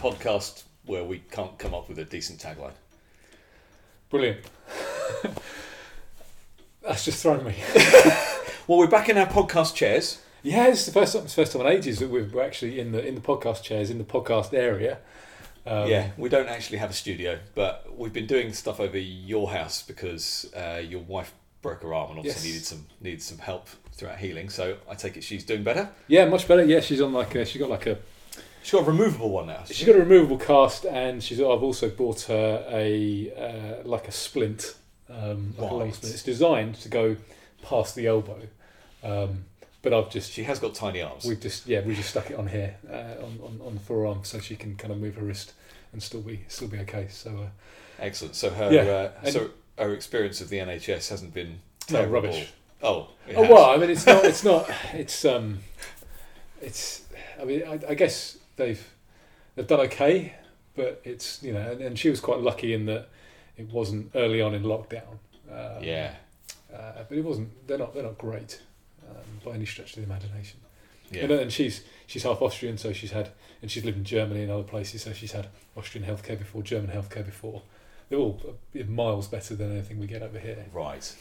podcast where we can't come up with a decent tagline. Brilliant. That's just thrown me. Well, we're back in our podcast chairs. Yeah, it's the first time, it's the first time in ages that we're we're actually in the in the podcast chairs in the podcast area. Um, yeah, we don't actually have a studio, but we've been doing stuff over your house because uh, your wife broke her arm and obviously Yes. needed some needed some help throughout healing. So I take it she's doing better. yeah, much better. Yeah, she's on like a, she got like a She's got a removable one now. She's got a removable cast, and she's. I've also bought her a uh, like a splint, um, like a long splint. It's designed to go past the elbow, um, but I've just She has got tiny arms. we've just yeah we just stuck it on here uh, on, on on the forearm so she can kind of move her wrist and still be still be okay. So uh, Excellent. So her Yeah, uh, so her experience of the NHS hasn't been no terrible. rubbish. Oh, Oh has. well, I mean it's not it's not it's um it's I mean I, I guess they've they've done okay, but it's you know and, and she was quite lucky in that it wasn't early on in lockdown. Um, yeah, uh, but it wasn't. They're not. They're not great um, by any stretch of the imagination. yeah. And, and she's she's half Austrian, so she's had and she's lived in Germany and other places, so she's had Austrian healthcare before, German healthcare before. They're all uh, miles better than anything we get over here. Right.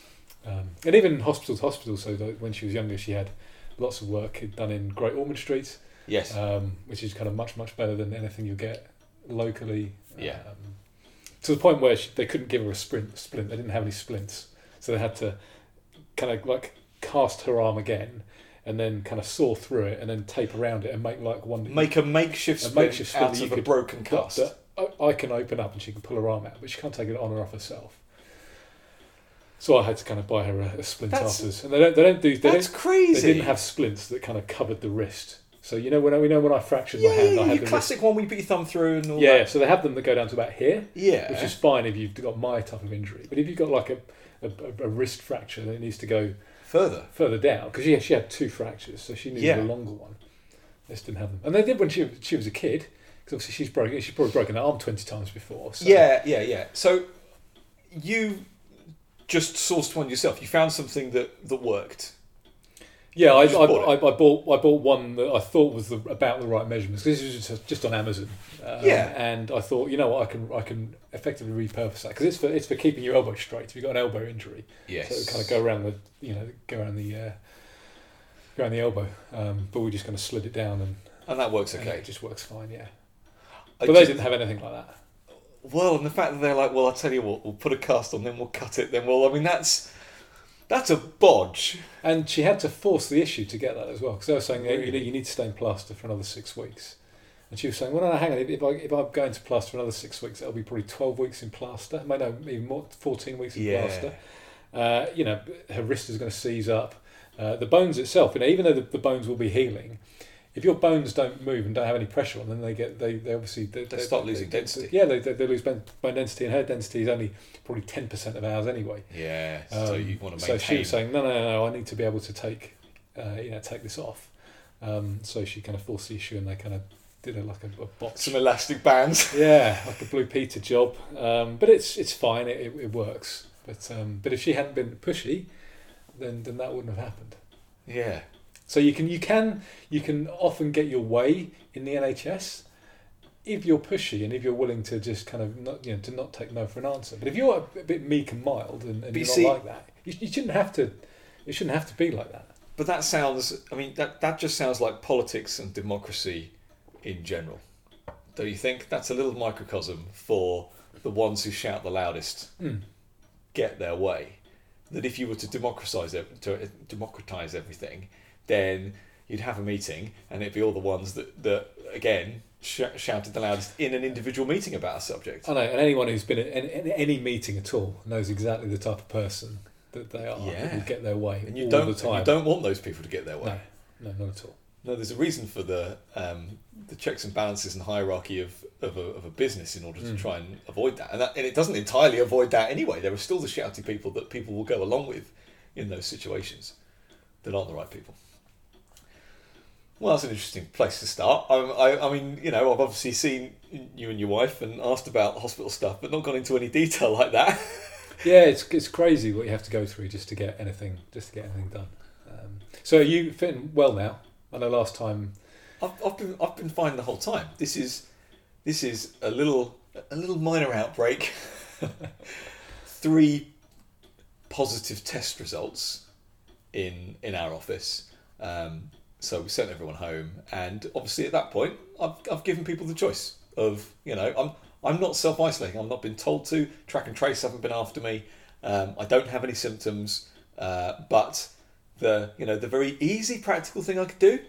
Um, and even hospital to hospital. So when she was younger, she had lots of work done in Great Ormond Street, Yes. um, which is kind of much much better than anything you get locally. Yeah. Um, to the point where she, they couldn't give her a sprint splint. They didn't have any splints, so they had to kind of like cast her arm again, and then kind of saw through it, and then tape around it and make like one Make a makeshift a splint makeshift splint out of a broken cast. that I, I can open up and she can pull her arm out, but she can't take it on or off herself. So I had to kind of buy her a, a splint That's- afterwards, and they don't they don't do they That's don't crazy. they didn't have splints that kind of covered the wrist. So you know when I, we know when I fractured yeah, my hand, I yeah, had your classic one where you put your thumb through and all Yeah, that. so they have them that go down to about here, Yeah. which is fine if you've got my type of injury. But if you've got like a, a, a wrist fracture, then it needs to go further. further down because yeah, she had two fractures, so she needed Yeah. a longer one. They just didn't have them, and they did when she she was a kid. Because obviously she's broken, she's probably broken her arm twenty times before. So. Yeah, yeah, yeah. So you just sourced one yourself. You found something that that worked. Yeah, I, I, bought I, I bought I bought one that I thought was the, about the right measurements. This is just, just on Amazon. Um, Yeah. and I thought, you know what, I can I can effectively repurpose that because it's for it's for keeping your elbow straight. If you've got an elbow injury, Yes. so it kind of go around the you know go around the uh, go around the elbow. Um, but we just kind of slid it down and, and that works okay. it just works fine. Yeah, I but they didn't have anything like that. Well, and the fact that they're like, well, I'll tell you what, we'll put a cast on, then we'll cut it, then we'll. I mean, that's that's a bodge. And she had to force the issue to get that as well because they were saying, hey, you, need, to stay in plaster for another six weeks. And she was saying, well, no, no, hang on, if, I, if I'm going to plaster for another six weeks, it'll be probably 12 weeks in plaster. Maybe no, even more, 14 weeks in Yeah. plaster. Uh, you know, her wrist is going to seize up. Uh, the bones itself, you know, even though the, the bones will be healing, if your bones don't move and don't have any pressure on them, they get they, they obviously they, They start losing density. Yeah, they, they, they lose bone, bone density, and her density is only probably ten percent of ours anyway. Yeah. so Um, you want to make So she was saying, no, no, no, no, I need to be able to take, uh, you know, take this off. Um, so she kind of forced the issue, and they kind of did it like a, a botch. some elastic bands. Yeah, like a Blue Peter job. Um, but it's it's fine. It, it, it works. But um, but if she hadn't been pushy, then then that wouldn't have happened. Yeah. So you can you can you can often get your way in the NHS if you're pushy and if you're willing to just kind of not you know to not take no for an answer. But if you're a bit meek and mild and, and you're see- not like that, you, you shouldn't have to. It shouldn't have to be like that. But that sounds. I mean, that that just sounds like politics and democracy in general. Don't you think? That's a little microcosm for the ones who shout the loudest Mm. get their way. That if you were to democratize to democratize everything, then you'd have a meeting, and it'd be all the ones that that again sh- shouted the loudest in an individual meeting about a subject. I know, and anyone who's been at any, any- any meeting at all knows exactly the type of person that they are. Yeah. that will get their way And you all don't. you don't want those people to get their way. No, no, not at all. No, there's a reason for the um, the checks and balances and hierarchy of, of, a, of a business in order to Mm. try and avoid that. And, that. and it doesn't entirely avoid that anyway. There are still the shouty people that people will go along with in those situations that aren't the right people. Well, that's an interesting place to start. I, I, I mean, you know, I've obviously seen you and your wife and asked about hospital stuff, but not gone into any detail like that. Yeah, it's it's crazy what you have to go through just to get anything just to get anything done. Um, so are you fitting well now? I know last time. I've, I've been I've been fine the whole time. This is this is a little a little minor outbreak. Three positive test results in in our office. Um, so we sent everyone home, and obviously at that point, I've, I've given people the choice of you know I'm I'm not self isolating. I'm not been told to. Track and trace haven't been after me. Um, I don't have any symptoms, uh, but the you know the very easy practical thing I could do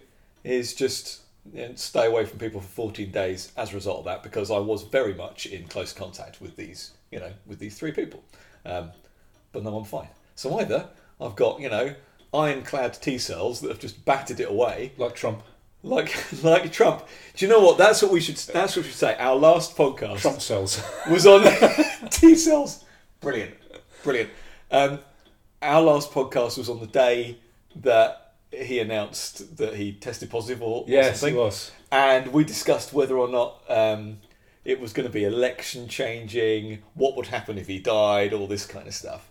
is just you know, stay away from people for 14 days as a result of that because I was very much in close contact with these you know with these three people. Um, but now I'm fine. So either I've got you know ironclad T cells that have just battered it away, Like Trump. like like Trump. Do you know what? That's what we should. That's what we should say. Our last podcast Trump cells. was on T cells. Brilliant, brilliant. Um, our last podcast was on the day that he announced that he tested positive or, yes, something, he was. and we discussed whether or not um, it was going to be election changing, what would happen if he died, all this kind of stuff.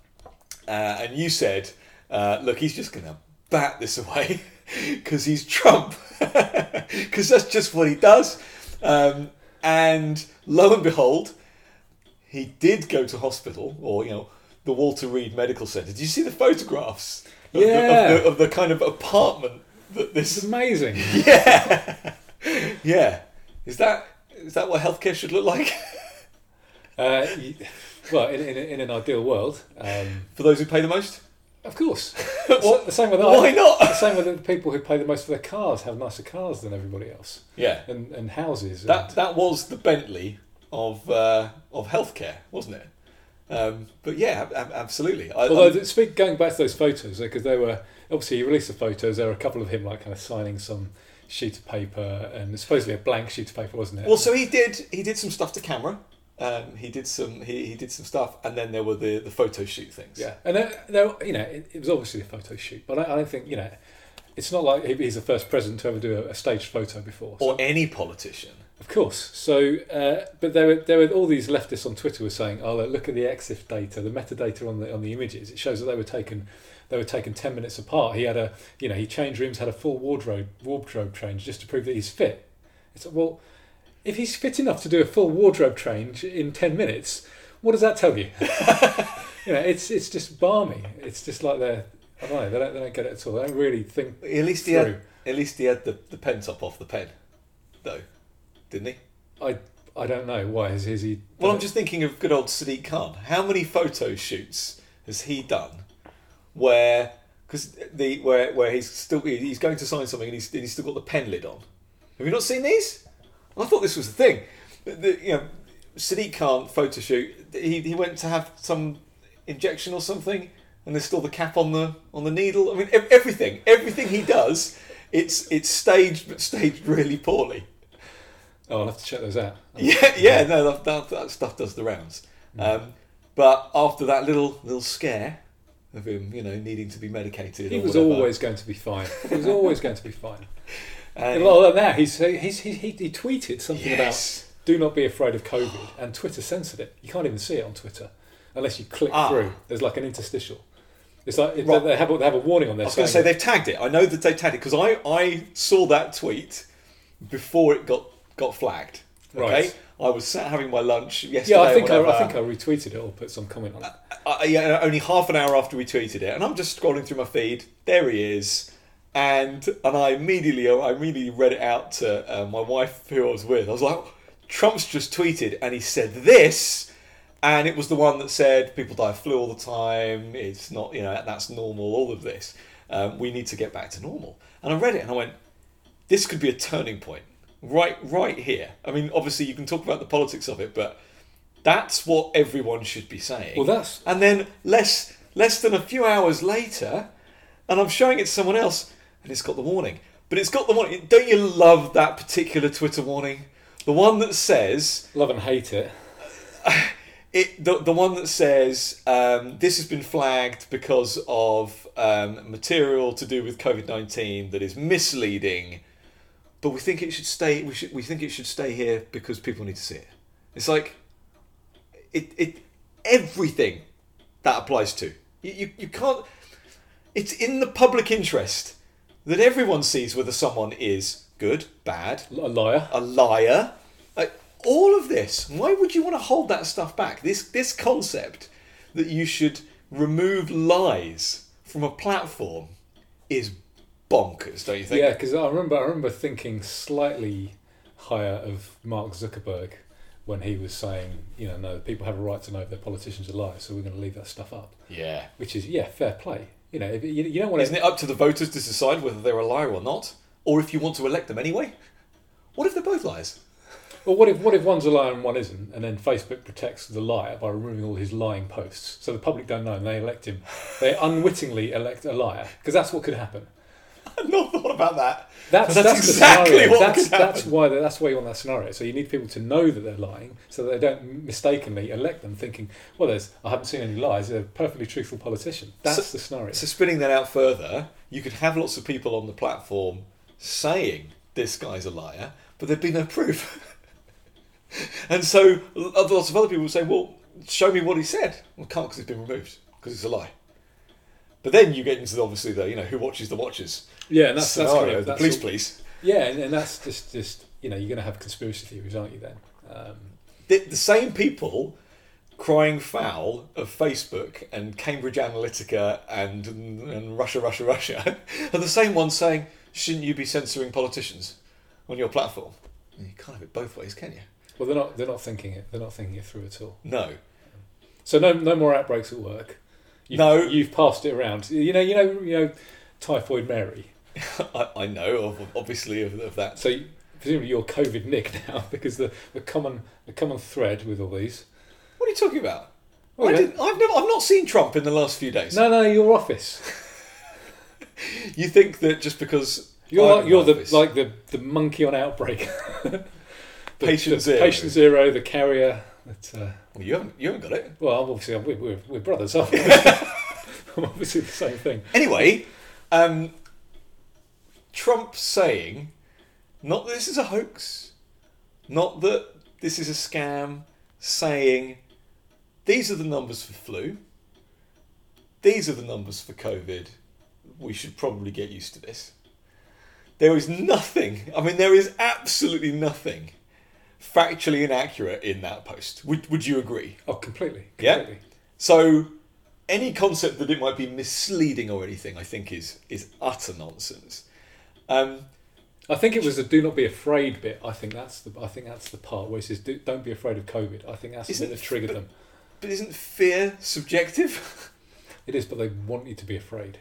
Uh, and you said, uh, "Look, he's just going to bat this away because he's Trump, because that's just what he does." Um, and lo and behold, he did go to hospital, or you know, the Walter Reed Medical Center. Did you see the photographs? Of, Yeah. the, of, the, of the kind of apartment that this is amazing. yeah, yeah. Is that is that what healthcare should look like Uh, well, in, in, in an ideal world, um, for those who pay the most? Of course. What- the same with Why not? The same with the people who pay the most for their cars have nicer cars than everybody else, Yeah, and and houses. that and, that was the Bentley of uh, of healthcare, wasn't it? Um, but yeah, ab- ab- absolutely. I, Although, I'm- speak going back to those photos, because they were obviously he released the photos. There were a couple of him like kind of signing some sheet of paper, and it's supposedly a blank sheet of paper, wasn't it? well, so he did he did some stuff to camera. Um, he did some he, he did some stuff, and then there were the the photo shoot things. yeah, and there, there, you know, it, it was obviously a photo shoot, but I, I don't think you know, it's not like he's the first president to ever do a, a staged photo before. So- Or any politician. Of course. So, uh, but there were there were all these leftists on Twitter were saying, "Oh, look, look at the EXIF data, the metadata on the on the images. It shows that they were taken they were taken ten minutes apart. He had a you know he changed rooms, had a full wardrobe wardrobe change just to prove that he's fit. It's like, well, if he's fit enough to do a full wardrobe change in ten minutes, what does that tell you? you know, it's it's just balmy. It's just like they're I don't know. They don't they don't get it at all. They don't really think At least he through. had at least he had the, the pen top off the pen, though, didn't he? I I don't know why is, is he. Well, I'm just thinking of good old Sadiq Khan. How many photo shoots has he done where because the where where he's still he's going to sign something and he's, and he's still got the pen lid on? Have you not seen these? I thought this was the thing. The, you know, Sadiq Khan photo shoot. He he went to have some injection or something, and there's still the cap on the on the needle. I mean, everything everything he does, it's it's staged but staged really poorly. Oh, I'll have to check those out. Yeah, yeah, no, that, that, that stuff does the rounds. Um, but after that little little scare of him, you know, needing to be medicated, He was whatever, always going to be fine. He was always going to be fine. and- Well, now he's, he's he, he, he tweeted something yes, about "Do not be afraid of COVID," and Twitter censored it. You can't even see it on Twitter unless you click Ah. through. There's like an interstitial. It's like Right. they have a, they have a warning on I was going to say they've tagged it. I know that they tagged it because I I saw that tweet before it got got flagged. Okay, Right. I was sat having my lunch yesterday. yeah, I think I, I think I retweeted it or put some comment on it. uh, yeah, only half an hour after we tweeted it, and I'm just scrolling through my feed. There he is, and and I immediately I immediately read it out to uh, my wife who I was with. I was like, Trump's just tweeted, and he said this, and it was the one that said people die of flu all the time. It's not you know that's normal. All of this, um, we need to get back to normal. And I read it, and I went, this could be a turning point right right here. I mean, obviously you can talk about the politics of it, but that's what everyone should be saying. Well, that's And then less less than a few hours later, and I'm showing it to someone else, and it's got the warning. But it's got the warning. Don't you love that particular Twitter warning? The one that says love and hate it. it. The, the one that says um, this has been flagged because of um, material to do with COVID nineteen that is misleading. But we think it should stay. We should. We think it should stay here because people need to see it. It's like it. It everything that applies to you. You, you can't. It's in the public interest that everyone sees whether someone is good, bad, A liar. a liar. Like, all of this, why would you want to hold that stuff back? This this concept that you should remove lies from a platform is bonkers, don't you think? Yeah, because I remember I remember thinking slightly higher of Mark Zuckerberg when he was saying, you know, no, people have a right to know if their politicians are liars, so we're going to leave that stuff up. Yeah. Which is yeah, fair play. You know, if, you, you don't want Isn't it up to the voters to decide whether they're a liar or not? Or if you want to elect them anyway? What if they're both liars? Well, what if what if one's a liar and one isn't, and then Facebook protects the liar by removing all his lying posts, so the public don't know and they elect him. They unwittingly elect a liar because that's what could happen. I've not thought about that. That's, that's, that's the exactly scenario. what that's that's why that's why you want that scenario. So you need people to know that they're lying, so that they don't mistakenly elect them, thinking, "Well, there's I haven't seen any lies. They're a perfectly truthful politician." That's the scenario. So spinning that out further, you could have lots of people on the platform saying this guy's a liar, but there'd be no proof. and so lots of other people would say, "Well, show me what he said." Well, can't because it's been removed because it's a lie. But then you get into obviously the you know who watches the watches yeah, and that's that's scenario. kind of, the that's police, all- police. Yeah, and, and that's just just you know you're going to have conspiracy theories, aren't you? Then. Um, The, the same people crying foul of Facebook and Cambridge Analytica and, and Russia, Russia, Russia are the same ones saying, shouldn't you be censoring politicians on your platform? You can't have it both ways, can you? well, they're not they're not thinking it. They're not thinking it through at all. No. So no no more outbreaks at work. You've, No. you've passed it around. You know you know you know typhoid Mary. I, I know, of, obviously, of, of that. So you- presumably you're COVID Nick now because the, the common the common thread with all these. What are you talking about? Well, I yeah. I've, never, I've not seen Trump in the last few days. No, no, your office. You think that just because You're like, you're the office- like the, the monkey on outbreak. The- Patient the, zero. Patient zero, the carrier. That, uh, Well, you haven't, you haven't got it. well, obviously we're, we're, we're brothers, aren't we? I'm obviously the same thing. Anyway, um, Trump saying, not that this is a hoax, not that this is a scam, saying, these are the numbers for flu, these are the numbers for COVID, we should probably get used to this. There is nothing, I mean, there is absolutely nothing factually inaccurate in that post. Would, would you agree? Oh, completely. Yeah? So, any concept that it might be misleading or anything, I think is is utter nonsense. Um, I think it was the "do not be afraid" bit. I think that's the I think that's the part where it says do, "don't be afraid of COVID." I think that's the bit that triggered but- them. but isn't fear subjective? It is, but they want you to be afraid.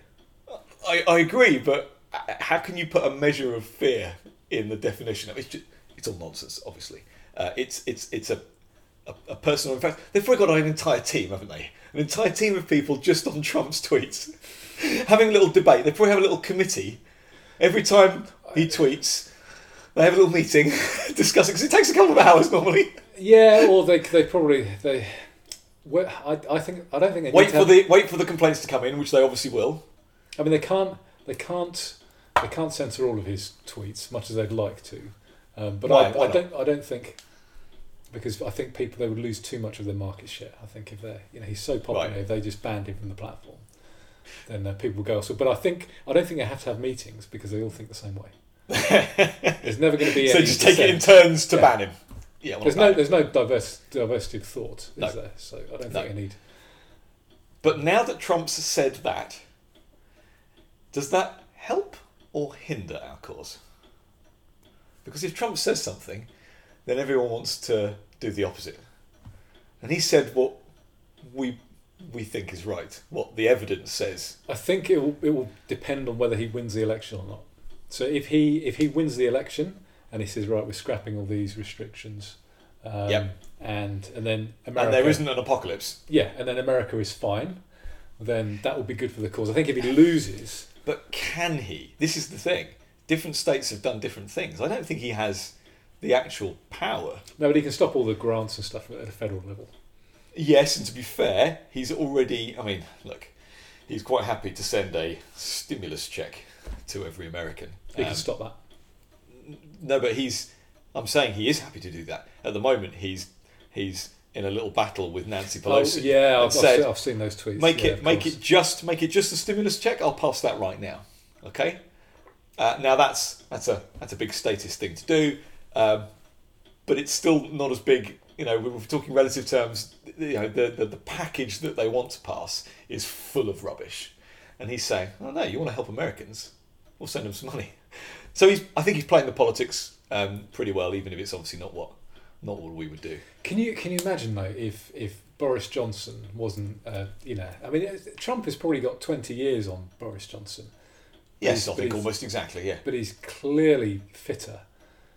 I, I agree, but how can you put a measure of fear in the definition? It's, just, it's all nonsense, obviously. Uh, it's it's it's a, a, a personal. In fact, they've probably got an entire team, haven't they? An entire team of people just on Trump's tweets, having a little debate. They probably have a little committee every time he tweets. They have a little meeting discussing because it takes a couple of hours normally. Yeah, or they they probably they. Well, I, I think I don't think they Wait for have- the wait for the complaints to come in, which they obviously will. I mean, they can't they can't they can't censor all of his tweets, much as they'd like to. Um, but Why- I, why I don't I don't think because I think people they would lose too much of their market share. I think if they you know he's so popular, Right. if they just banned him from the platform, then uh, people would go elsewhere. But I think I don't think they have to have meetings because they all think the same way. There's never going to be so just take it in turns to Yeah. ban him. Yeah, well, There's no him. there's no diverse, diversity of thought, is No. there? So I don't No. think I need. But now that Trump's said that, does that help or hinder our cause? Because if Trump says something, then everyone wants to do the opposite. And he said what we we think is right, what the evidence says. I think it will, it will depend on whether he wins the election or not. So if he if he wins the election and he says right we're scrapping all these restrictions, um, Yep. and and then America And there isn't an apocalypse. yeah and then America is fine, then that will be good for the cause. I think if he loses, But can he? This is the thing. Different states have done different things. I don't think he has the actual power. no, but he can stop all the grants and stuff at a federal level. Yes, and to be fair, he's already. I mean, look, he's quite happy to send a stimulus check to every American. He Um, can stop that. no, but he's. I'm saying he is happy to do that. At the moment, he's he's in a little battle with Nancy Pelosi. Oh, yeah, I've, said, seen, I've seen those tweets. make yeah, it make course. it just make it just a stimulus check. I'll pass that right now. Okay. Uh, now that's that's a that's a big status thing to do, um, but it's still not as big. You know, we're talking relative terms. You know, the, the the package that they want to pass is full of rubbish, and he's saying, "Oh no, you want to help Americans? We'll send them some money." So he's, I think he's playing the politics um, pretty well, even if it's obviously not what not what we would do. Can you can you imagine though if if Boris Johnson wasn't uh, you know I mean Trump has probably got twenty years on Boris Johnson, Yes, He's- I think almost exactly. Yeah, but he's clearly fitter.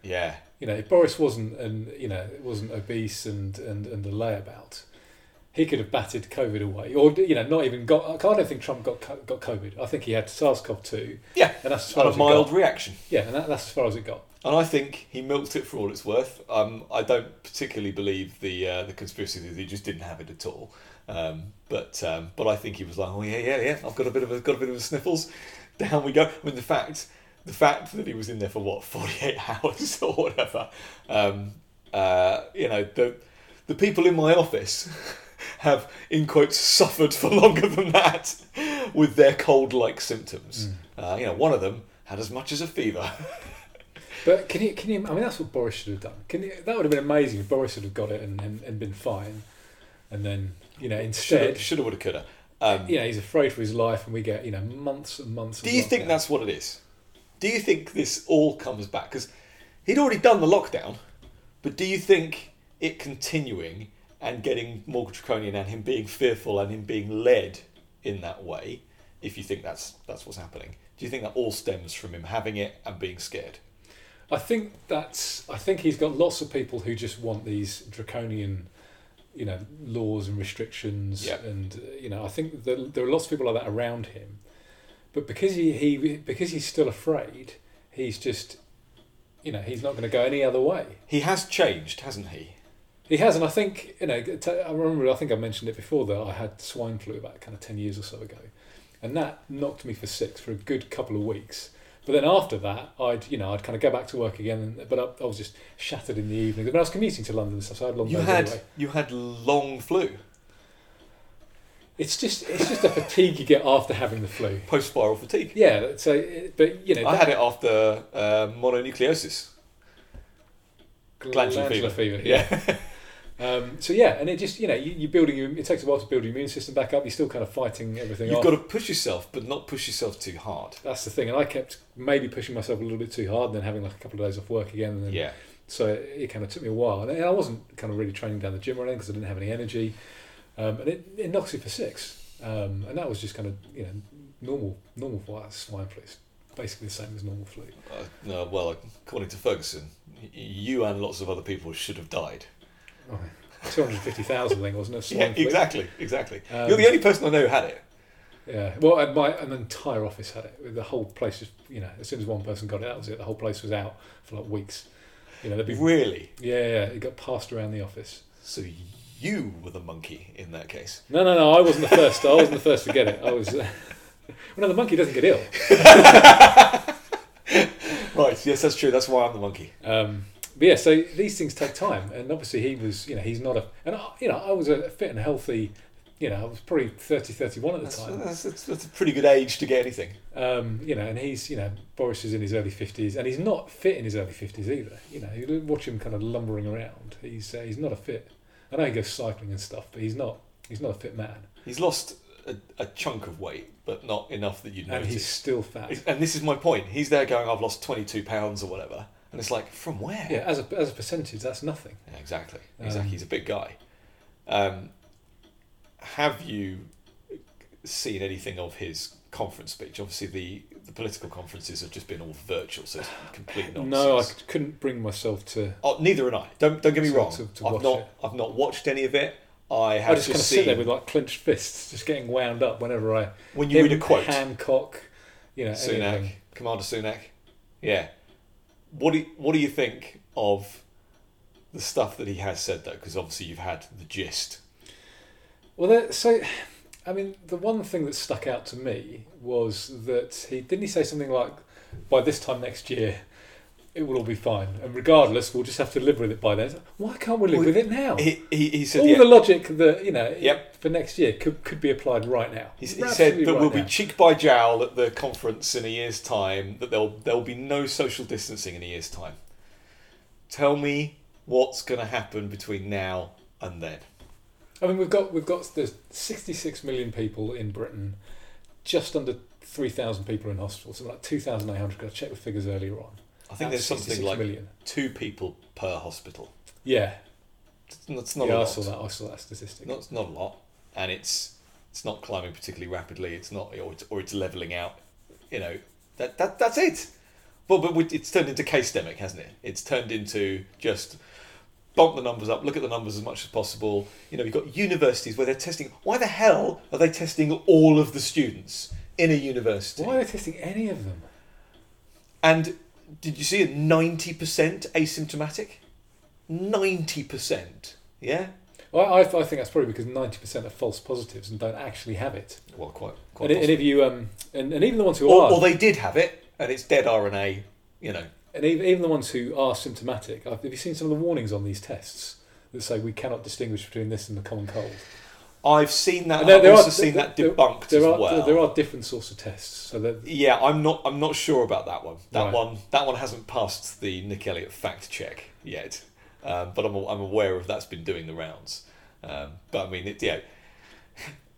Yeah. You know, if Boris wasn't and you know wasn't obese and and and a layabout, he could have batted COVID away, or you know not even got. I don't think Trump got got COVID. I think he had SARS-CoV-2, Yeah, and that's as far and as a mild got. reaction. Yeah, and that, that's as far as it got. And I think he milked it for all it's worth. Um, I don't particularly believe the uh, the conspiracy that he just didn't have it at all. Um, but um, but I think he was like, oh yeah, yeah, yeah. I've got a bit of a, got a bit of a sniffles. Down we go. I mean, the fact the fact that he was in there for what forty eight hours or whatever. Um, uh, you know the the people in my office have in quotes suffered for longer than that with their cold like symptoms. Uh, you know, one of them had as much as a fever. But can you can you? I mean, that's what Boris should have done. Can you, that would have been amazing if Boris would have got it and, and, and been fine, and then you know instead, Shoulda, woulda, coulda. Um, you know, he's afraid for his life, and we get you know months and months. do you think that's what it is? Do you think this all comes back? Because he'd already done the lockdown, but do you think it continuing and getting more draconian and him being fearful and him being led in that way, if you think that's that's what's happening, do you think that all stems from him having it and being scared? I think that's. I think he's got lots of people who just want these draconian, you know, laws and restrictions, Yeah. and uh, you know, I think that there are lots of people like that around him, but because he, he because he's still afraid, he's just, you know, he's not going to go any other way. He has changed, hasn't he? He has, and I think you know. t- I remember. I think I mentioned it before that I had swine flu about kind of ten years or so ago, and that knocked me for six for a good couple of weeks. But then after that, I'd you know I'd kind of go back to work again, and, but I, I was just shattered in the evening. But I was commuting to London and stuff, so I had long You had anyway. you had long flu, It's just it's just a fatigue you get after having the flu. post viral fatigue. Yeah. So, but you know, I that- had it after uh, mononucleosis. Glandular fever. fever. Yeah. Um, so yeah, and it just you know you, you're building your, it takes a while to build your immune system back up. You're still kind of fighting everything You've off. got to push yourself, but not push yourself too hard. That's the thing, and I kept maybe pushing myself a little bit too hard, and then having like a couple of days off work again, and then Yeah. so it kind of took me a while, and I wasn't kind of really training down the gym or anything because I didn't have any energy, um, and it, it knocks you for six, um, and that was just kind of you know normal normal for us swine flu, It's basically the same as normal flu. Uh, no, well, according to Ferguson, you and lots of other people should have died. Oh, Two hundred fifty thousand thing, wasn't it? Yeah, flu? exactly, exactly. Um, You're the only person I know who had it. Yeah, well, and my an entire office had it. The whole place just you know as soon as one person got it, that was it. The whole place was out for like weeks. You know, be Really? yeah, yeah, it got passed around the office. So you were the monkey in that case. No, no, no. I wasn't the first. I wasn't the first to get it. I was. Uh, well, no, the monkey doesn't get ill. Right, yes, that's true. That's why I'm the monkey. Um, but yeah, so these things take time, and obviously he was, you know, he's not a, and I, you know, I was a fit and healthy, you know, I was probably 30, 31 at the That's, time. that's, that's, that's a pretty good age to get anything. Um, you know, and he's, you know, Boris is in his early fifties, and he's not fit in his early fifties either. You know, you watch him kind of lumbering around. He's uh, he's not a fit. I know he goes cycling and stuff, but he's not he's not a fit man, He's lost a, a chunk of weight, but not enough that you'd and he's still fat. And this is my point. He's there going, I've lost 22 pounds or whatever. And it's like, from where? Yeah, as a as a percentage, that's nothing. Yeah, exactly. Um, Exactly. He's a big guy. Um, have you seen anything of his conference speech? Obviously, the, the political conferences have just been all virtual, so it's complete nonsense. No, I couldn't bring myself to. Oh, neither am I. Don't don't get me wrong. to- to I've not it. I've not watched any of it. I I have just just, kind of seen sit there with like clenched fists, just getting wound up whenever I when you read a quote. Hancock, you know, Sunak, anything. Commander Sunak. Yeah. What do you, what do you think of the stuff that he has said though? Because obviously you've had the gist. Well, so I mean, the one thing that stuck out to me was that he didn't he say something like, "By this time next year, it will all be fine, and regardless, we'll just have to live with it by then." Why can't we live Well, with it now? He he, he said all yeah. the logic that you know Yep. for next year could could be applied right now. He, he said that right we'll now. be cheek by jowl at the conference in a year's time. That there'll there'll be no social distancing in a year's time. Tell me what's going to happen between now and then. I mean, we've got we've got there's 66 million people in Britain, just under 3,000 people in hospital, so like 2,800. Got to check the figures earlier on. I think That's there's something like million. two people per hospital. Yeah, That's not yeah, a I lot. saw that. I saw that statistic. Not, not a lot, and it's it's not climbing particularly rapidly. It's not, or it's, or it's leveling out. You know, that that that's it. Well, but it's turned into case demic, hasn't it? It's turned into just bump the numbers up, look at the numbers as much as possible. You know, you've got universities where they're testing. Why the hell are they testing all of the students in a university? Why are they testing any of them? And did you see a ninety percent asymptomatic? Ninety percent. Yeah. Well, I, I think that's probably because 90% are false positives and don't actually have it. Well, quite. quite And, and if you um, and, and even the ones who or, are, or they did have it, and it's dead RNA. You know. And even, even the ones who are symptomatic, have you seen some of the warnings on these tests that say we cannot distinguish between this and the common cold? I've seen that. There- I've there also are- seen there- that debunked There as are well. there are different sorts of tests, so that Yeah, I'm not. I'm not sure about that one. That Right. one. That one hasn't passed the Nick Elliott fact check yet. Um, but I'm, I'm aware of that's been doing the rounds. Um, but I mean, it, yeah.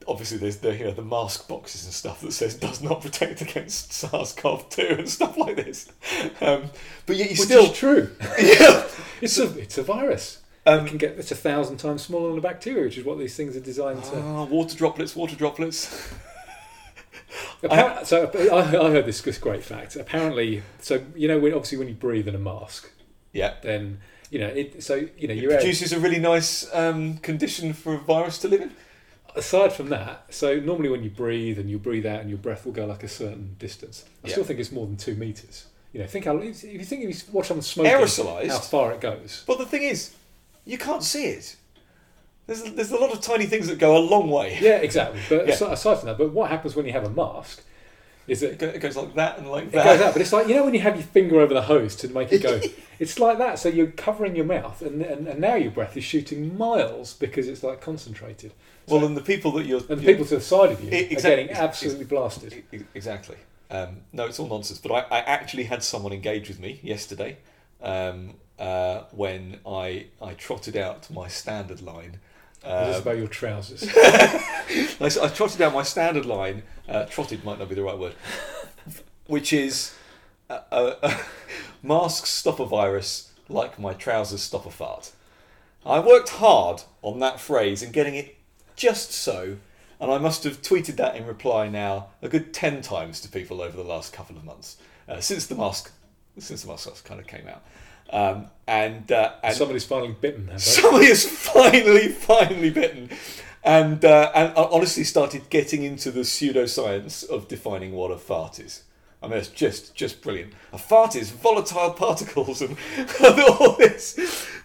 Obviously, there's the you know the mask boxes and stuff that says does not protect against SARS-CoV-2 and stuff like this. Um, but yet you which still true. yeah. It's a it's a virus. it Um, can get it's a thousand times smaller than a bacteria, which is what these things are designed to. ah, water droplets, water droplets. Appar- so I, I heard this, this great fact. Apparently, so you know, when, obviously when you breathe in a mask, Yeah. then you know it. So you know, It your air, produces a really nice um, condition for a virus to live in. Aside from that, so normally when you breathe and you breathe out and your breath will go like a certain distance. I still think it's more than two meters. You know, think how if you think if you watch someone smoking, Aerosolized. how far it goes. But the thing is, you can't see it. There's, there's a lot of tiny things that go a long way. Yeah, exactly. But Yeah. aside from that, but what happens when you have a mask is It it goes like that and like that. It goes out, but it's like you know when you have your finger over the hose to make it go. it's like that. So you're covering your mouth, and, and and now your breath is shooting miles because it's like concentrated. well, and the people that you're. And the people to the side of you E- are getting absolutely blasted. Exactly. Um, no, it's all nonsense. But I, I actually had someone engage with me yesterday um, uh, when I I trotted out my standard line. Um, about your trousers. I, I trotted out my standard line. Uh, trotted might not be the right word, which is uh, uh, masks stop a virus like my trousers stop a fart. I worked hard on that phrase and getting it just so, and I must have tweeted that in reply now a good ten times to people over the last couple of months uh, since the mask since the mask kind of came out. Um, and uh, and Somebody's finally bitten. Somebody has finally, finally bitten, and uh, and I honestly started getting into the pseudoscience of defining what a fart is. I mean, it's just just brilliant. A fart is volatile particles and, and all this.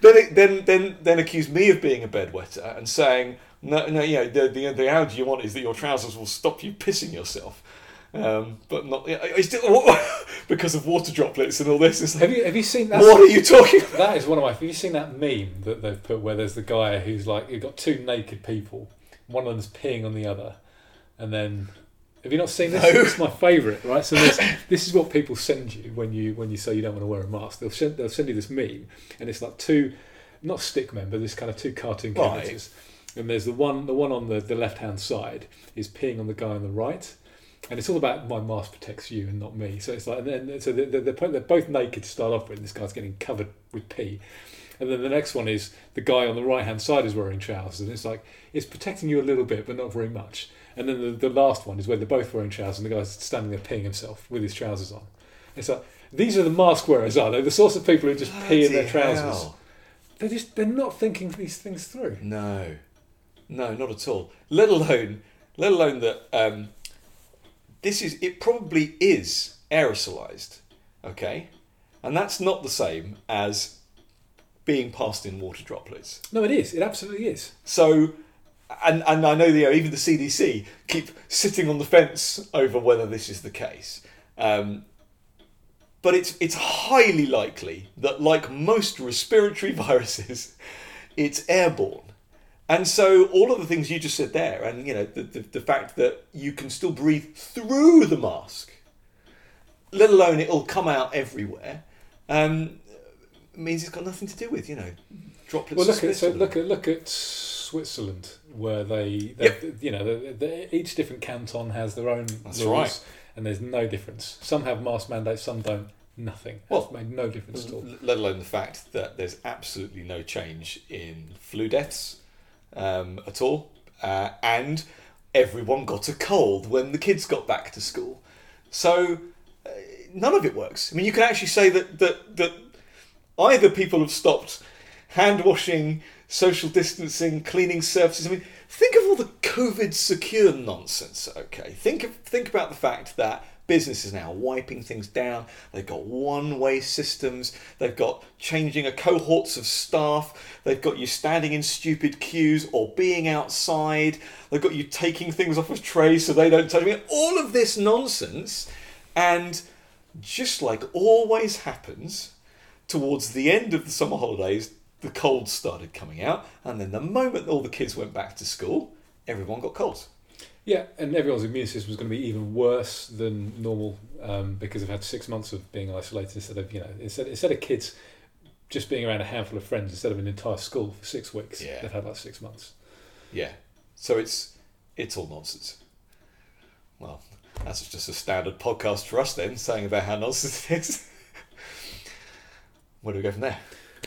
Then it, then then then accuse me of being a bedwetter and saying no no you know the the the you want is that your trousers will stop you pissing yourself. Um, but not it's still, because of water droplets and all this. Have you have you seen that? what are you talking about? That is one of my. Have you seen that meme that they've put where there's the guy who's like you've got two naked people, one of them's peeing on the other, and then have you not seen this? No. It's my favourite, right? So this, this is what people send you when you when you say you don't want to wear a mask. They'll send they'll send you this meme, and it's like two, not stick men, but this kind of two cartoon Right. characters. And there's the one the one on the, the left hand side is peeing on the guy on the right. And it's all about my mask protects you and not me. So it's like, and then so they're, they're, they're both naked to start off with. And this guy's getting covered with pee, and then the next one is the guy on the right hand side is wearing trousers, and it's like it's protecting you a little bit, but not very much. And then the, the last one is where they're both wearing trousers, and the guy's standing there peeing himself with his trousers on. It's like these are the mask wearers, are they? The sorts of people who just pee in their trousers. hell. They're just they're not thinking these things through. No, no, not at all. Let alone, let alone that um, this is it probably is aerosolized, okay, and that's not the same as being passed in water droplets. No, it is. It absolutely is. So, and and I know you know, even the CDC keep sitting on the fence over whether this is the case. Um, but it's it's highly likely that, like most respiratory viruses, it's airborne. And so all of the things you just said there, and you know the, the, the fact that you can still breathe through the mask, let alone it'll come out everywhere, um, means it's got nothing to do with you know droplets. Well, look at so look at look at Switzerland, where they, they you know, the, the, each different canton has their own That's rules, right. and there's no difference. Some have mask mandates, some don't. Nothing. Well, It's made no difference at all. Let alone the fact that there's absolutely no change in flu deaths um, at all, uh, and everyone got a cold when the kids got back to school. So uh, none of it works. I mean, you can actually say that that that either people have stopped hand washing, social distancing, cleaning surfaces. I mean, think of all the COVID secure nonsense. Okay, think of, think about the fact that businesses now wiping things down. They've got one-way systems. They've got changing cohorts of staff. They've got you standing in stupid queues or being outside. They've got you taking things off of trays so they don't touch. me. all of this nonsense, and just like always happens, towards the end of the summer holidays, the colds started coming out, and then the moment all the kids went back to school, everyone got colds. Yeah, and everyone's immune system is going to be even worse than normal um, because they've had six months of being isolated instead of you know instead instead of kids just being around a handful of friends instead of an entire school for six weeks. Yeah. They've had like six months. Yeah, so it's it's all nonsense. Well, that's just a standard podcast for us then, saying about how nonsense it is. Where do we go from there?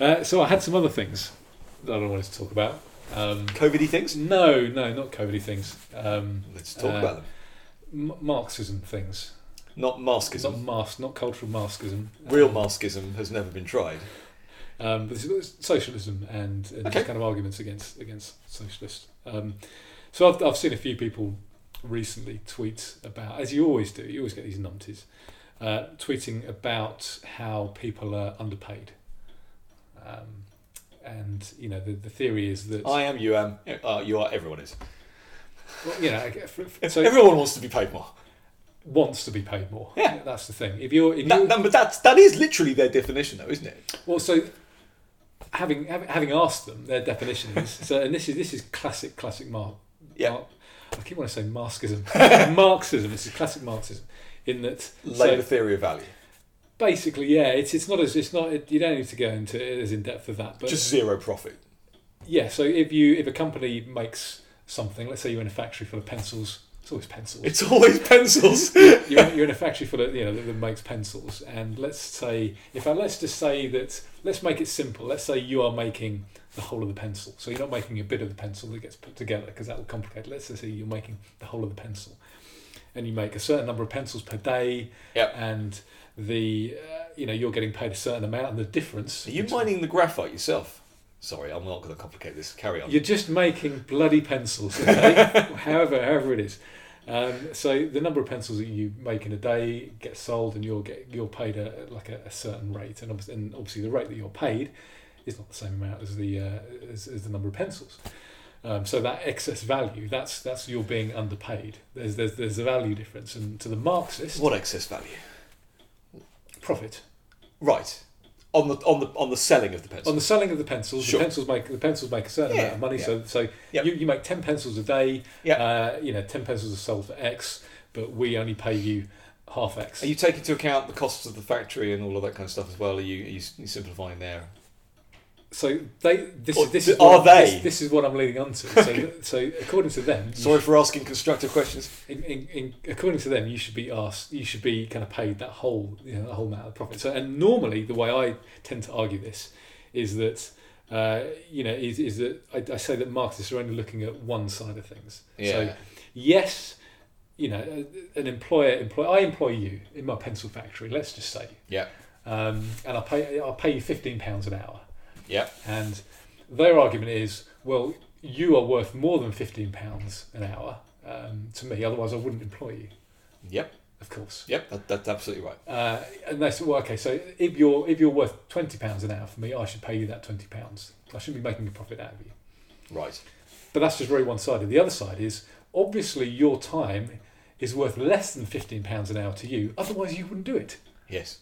Uh, so I had some other things that I don't wanted to talk about. Um, COVIDy things? no, no, not COVIDy things. Um, Let's talk Uh, about them. M- Marxism things. Not maskism. Not maskism. mask, not cultural Marxism. Real Um, maskism has never been tried. Um, but is socialism and, and Okay. kind of arguments against against socialists. Um, so I've, I've seen a few people recently tweet about, as you always do, you always get these numpties, uh, tweeting about how people are underpaid. Um, and you know the, the theory is that I am, you am, uh, you are, everyone is. well, you know for- for- so everyone wants to be paid more. wants to be paid more. Yeah. that's the thing. If you're if That, you that- but that's, that is literally their definition, though, isn't it? Well, so having having, having asked them their definition is so, and this is this is classic classic Mark. Yeah. Mark I keep wanting to say Marxism. Marxism. This is classic Marxism. In that, Labour so theory of value. Basically, yeah, it's it's not as it's not you don't need to go into it as in depth of that, but Just zero profit. yeah. So if you if a company makes something, let's say you're in a factory full of pencils, it's always pencils. It's always pencils. you're, in- you're in a factory full of you know that, that makes pencils, and let's say if I let's just say that let's make it simple. Let's say you are making the whole of the pencil, so you're not making a bit of the pencil that gets put together because that will complicate. Let's just say you're making the whole of the pencil, and you make a certain number of pencils per day, Yep. and the uh, you know you're getting paid a certain amount, and the difference. Are you between- mining the graphite yourself? Sorry, I'm not going to complicate this. Carry on. You're just making bloody pencils, okay? however, however it is. Um, so the number of pencils that you make in a day get sold, and you'll get you're paid a like a, a certain rate, and obviously, and obviously the rate that you're paid is not the same amount as the uh, as, as the number of pencils. Um, so that excess value, that's that's you're being underpaid. There's there's there's a value difference, and to the Marxist, What excess value? Profit Right. On the on the on the selling of the pencil. on the selling of the pencils. Sure. The pencils make the pencils make a certain Yeah, amount of money. yeah. So so Yep. you, you make ten pencils a day. Yep. Uh, you know, ten pencils are sold for X, but we only pay you half X. Are you taking into account the costs of the factory and all of that kind of stuff as well? Are you, are you s- you simplifying there? So they this Or is this th- is what, are they? This, this is what I'm leading on to. So so according to them, Sorry for asking constructive questions. in, in, in, according to them, you should be asked, you should be kind of paid that whole, you know, that whole amount of profit. So, and normally, the way I tend to argue this is that, uh, you know, is, is that I, I say that Marxists are only looking at one side of things. Yeah. So, yes, you know, an employer employ I employ you in my pencil factory. Let's just say, Yeah. um, and I pay I'll pay you fifteen pounds an hour. Yeah. And their argument is, well, you are worth more than fifteen pounds an hour um, to me. Otherwise, I wouldn't employ you. Yep. Of course. Yep. That, that's absolutely right. Uh, and they said, well, okay, so if you're if you're worth twenty pounds an hour for me, I should pay you that twenty pounds. I shouldn't be making a profit out of you. Right. But that's just very one sided. The other side is obviously your time is worth less than fifteen pounds an hour to you. Otherwise, you wouldn't do it. Yes.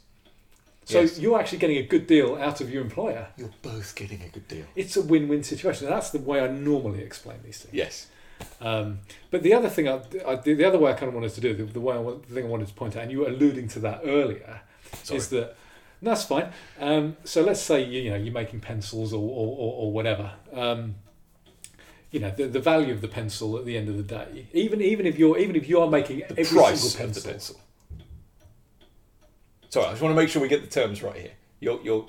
So Yes. you're actually getting a good deal out of your employer. You're both getting a good deal. It's a win-win situation. That's the way I normally explain these things. Yes. Um, but the other thing, I, I, the the other way I kind of wanted to do, the, the way I, the thing I wanted to point out, and you were alluding to that earlier, Sorry. is that That's fine. Um, so let's say you, you know you're making pencils or or, or, or whatever. Um, you know the, the value of the pencil at the end of the day. Even even if you're even if you are making The every price single of the pencil, pencil. Sorry, I just want to make sure we get the terms right here. You're, you're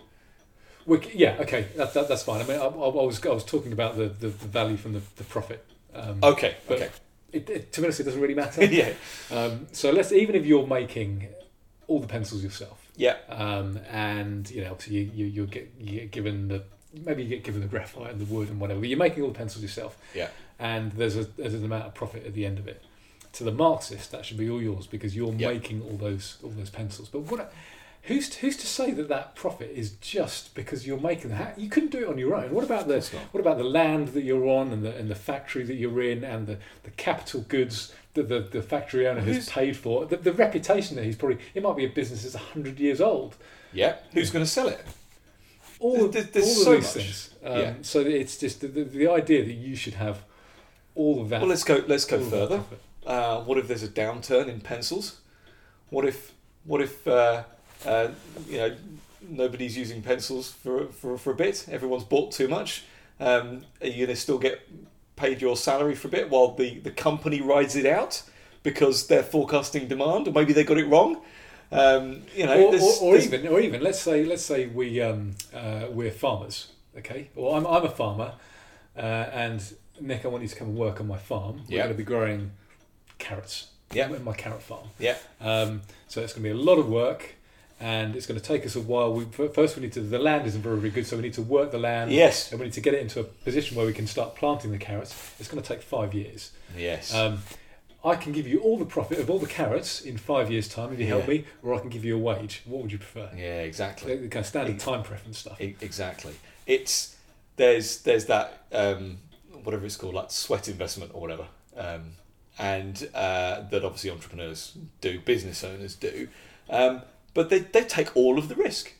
we yeah, okay, that, that, that's fine. I mean, I, I was I was talking about the, the, the value from the, the profit. Um, okay. Okay. it, it, to be honest, it doesn't really matter. yeah. um, so let's even if you're making all the pencils yourself, Yeah. um, and you know, obviously you, you you get you get given the maybe you get given the graphite and the wood and whatever. But you're making all the pencils yourself. Yeah. And there's a there's an amount of profit at the end of it. To the Marxist, that should be all yours because you're Yeah. making all those all those pencils. But what? Who's who's to say that that profit is just because you're making that? You couldn't do it on your own. What about the what about the land that you're on and the and the factory that you're in and the, the capital goods that the, the factory owner has Who's- paid for? The, the reputation that he's probably it might be a business that's hundred years old. Yeah. Who's going to sell it? All of, There's- there's all so of these much. things. Um, Yeah. So it's just the, the, the idea that you should have all of that. Well, let's go. Let's go further. Uh, what if there's a downturn in pencils? What if what if uh, uh, you know nobody's using pencils for, for for a bit? Everyone's bought too much. Um, are you going to still get paid your salary for a bit while the, the company rides it out because they're forecasting demand, or maybe they got it wrong? Um, you know, or, there's- or, or there's- even, or even, let's say, let's say we um, uh, we're farmers, okay? Or I'm, I'm a farmer, uh, and Nick, I want you to come and work on my farm. We're Yeah. going to be growing carrots. Yeah. in my carrot farm. Yeah. Um, so it's going to be a lot of work, and it's going to take us a while. We first we need to. The land isn't very, very good, so we need to work the land. yes, And we need to get it into a position where we can start planting the carrots. It's going to take five years. yes, Um, I can give you all the profit of all the carrots in five years' time if you help me, or I can give you a wage. What would you prefer? yeah, exactly. The, kind of standard time preference stuff. Exactly. It's there's there's that um, whatever it's called, like sweat investment or whatever, um, and uh, that obviously entrepreneurs do, business owners do, um, but they, they take all of the risk.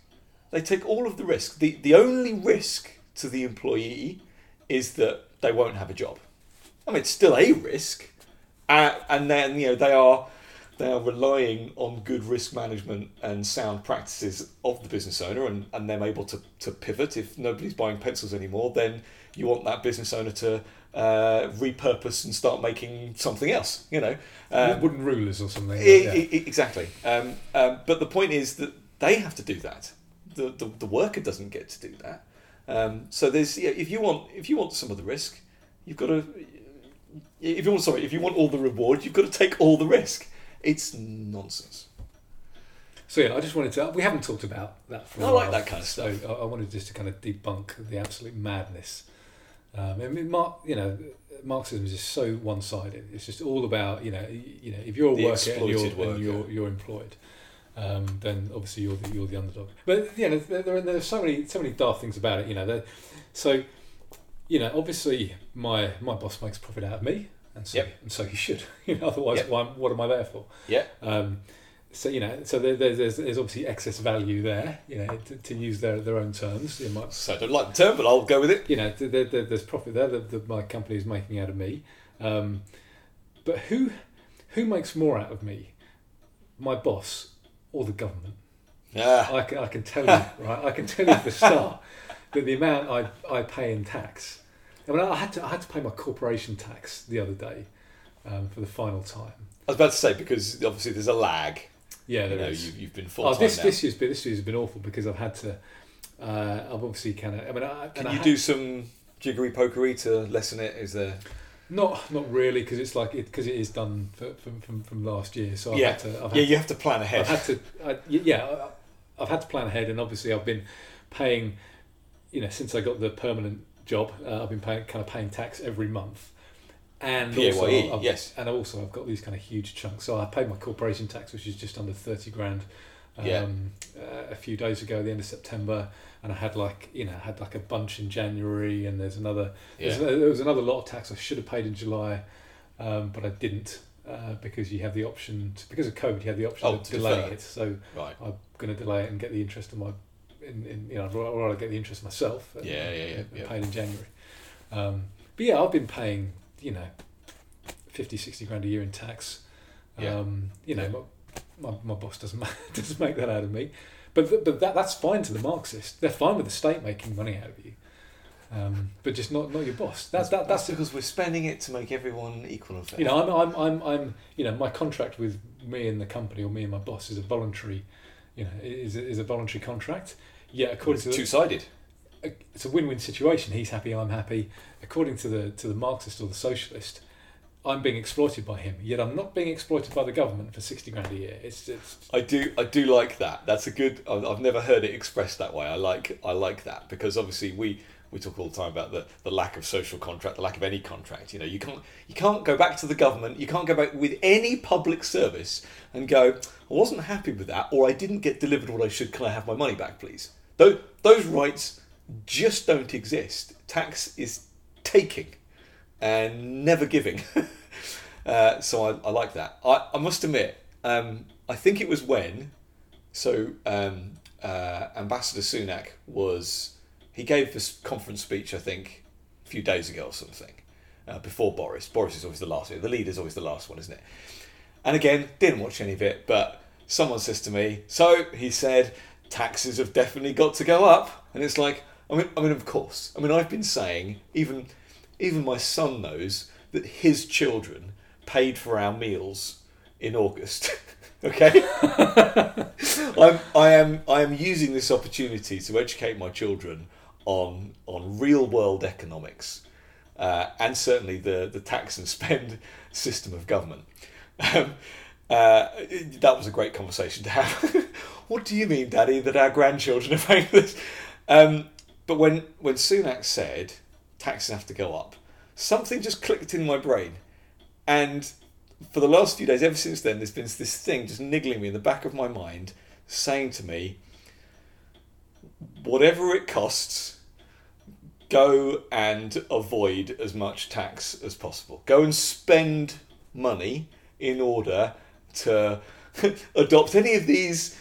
They take all of the risk. the The only risk to the employee is that they won't have a job. I mean, it's still a risk, uh, and then you know they are they are relying on good risk management and sound practices of the business owner and, and them able to, to pivot if nobody's buying pencils anymore then you want that business owner to uh, repurpose and start making something else you know um, Wooden rulers or something. E- yeah. e- e- exactly. Um, um, but the point is that they have to do that. The, the, the worker doesn't get to do that. Um, so there's yeah, if you want if you want some of the risk, you've got to. If you want sorry, if you want all the reward, you've got to take all the risk. It's nonsense. So yeah, I just wanted to. We haven't talked about that for. a I like that kind of so I, I wanted just to kind of debunk the absolute madness. Um, I mean, Mark, you know, Marxism is just so one-sided. It's just all about you know, you know, if you're a The worker and you're, worker. and you're you're employed, um, then obviously you're the, you're the underdog. But you know, there, there, are- there are so many so many daft things about it. You know, so you know, obviously my my boss makes profit out of me, and so Yep. and so he should. You know, otherwise, Yep. why, what am I there for? Yeah. Um, so you know, so there, there's, there's obviously excess value there. You know, to, to use their their own terms. You might, So I don't like the term, but I'll go with it. you know, there, there, there's profit there that, that my company is making out of me. Um, but who who makes more out of me, my boss or the government? Ah, I can, I can tell you, right? I can tell you for start that the amount I, I pay in tax. I mean, I had to I had to pay my corporation tax the other day um, for the final time. I was about to say because obviously there's a lag. Yeah, You there know, is. you've, you've been full Oh, time this now. this year's been this year's been awful because I've had to. Uh, I've obviously kind of. I mean, I, Can I you had- do some jiggery pokery to lessen it? Is there? Not not really because it's like it because it is done for, from, from from last year. So I've Yeah. had to. I've had Yeah, you have to plan ahead. I've had to, I, yeah, I- I've had to plan ahead, and obviously I've been paying, you know, since I got the permanent job, uh, I've been paying kind of paying tax every month, and also, I've, yes. and also I've got these kind of huge chunks. So I paid my corporation tax, which is just under thirty grand, um, Yeah. uh, a few days ago, the end of September, and I had like you know I had like a bunch in January, and there's another Yeah. there's, there was another lot of tax I should have paid in July, um, but I didn't uh, because you have the option to, because of COVID. You have the option Oh, of to delaying defer. it. So Right. I'm going to delay it and get the interest of my, in, in you know, or rather get the interest myself. and- Yeah, yeah, yeah, and yeah. Paid in January. Um, but yeah, I've been paying you know, 50, 60 grand a year in tax. Yeah. Um, you know, my, my, my boss doesn't ma- doesn't make that out of me, But th- but that that's fine to the Marxists. They're fine with the state making money out of you, um, but just not not your boss. That's that That's that's because we're spending it to make everyone equal and fair. you know I'm I'm I'm I'm you know my contract with me and the company or me and my boss is a voluntary, you know is is a voluntary contract. Yeah, according to two sided. It's a win-win situation. He's happy, I'm happy. According to the to the Marxist or the socialist, I'm being exploited by him. Yet I'm not being exploited by the government for sixty grand a year. It's it's I do, I do like that. That's a good. I've never heard it expressed that way. I like, I like that because obviously we we talk all the time about the, the lack of social contract, the lack of any contract. You know, you can't you can't go back to the government. You can't go back with any public service and go. I wasn't happy with that, or I didn't get delivered what I should. Can I have my money back, please? Those those rights just don't exist. Tax is taking and never giving. uh, so I, I like that. I, I must admit, um, I think it was when, so um, uh, Ambassador Sunak was, he gave this conference speech, I think, a few days ago or something, uh, before Boris. Boris is always the last, the leader's always the last one, isn't it? And again, didn't watch any of it, but someone says to me, so he said, taxes have definitely got to go up. And it's like, I mean, I mean, of course. I mean, I've been saying, even, even my son knows that his children paid for our meals in August. okay, I'm, I am, I am using this opportunity to educate my children on on real world economics, uh, and certainly the the tax and spend system of government. Um, uh, that was a great conversation to have. what do you mean, Daddy, that our grandchildren are paying this? Um, but when when Sunak said taxes have to go up, something just clicked in my brain, and for the last few days, ever since then, there's been this thing just niggling me in the back of my mind, saying to me, whatever it costs, go and avoid as much tax as possible. Go and spend money in order to adopt any of these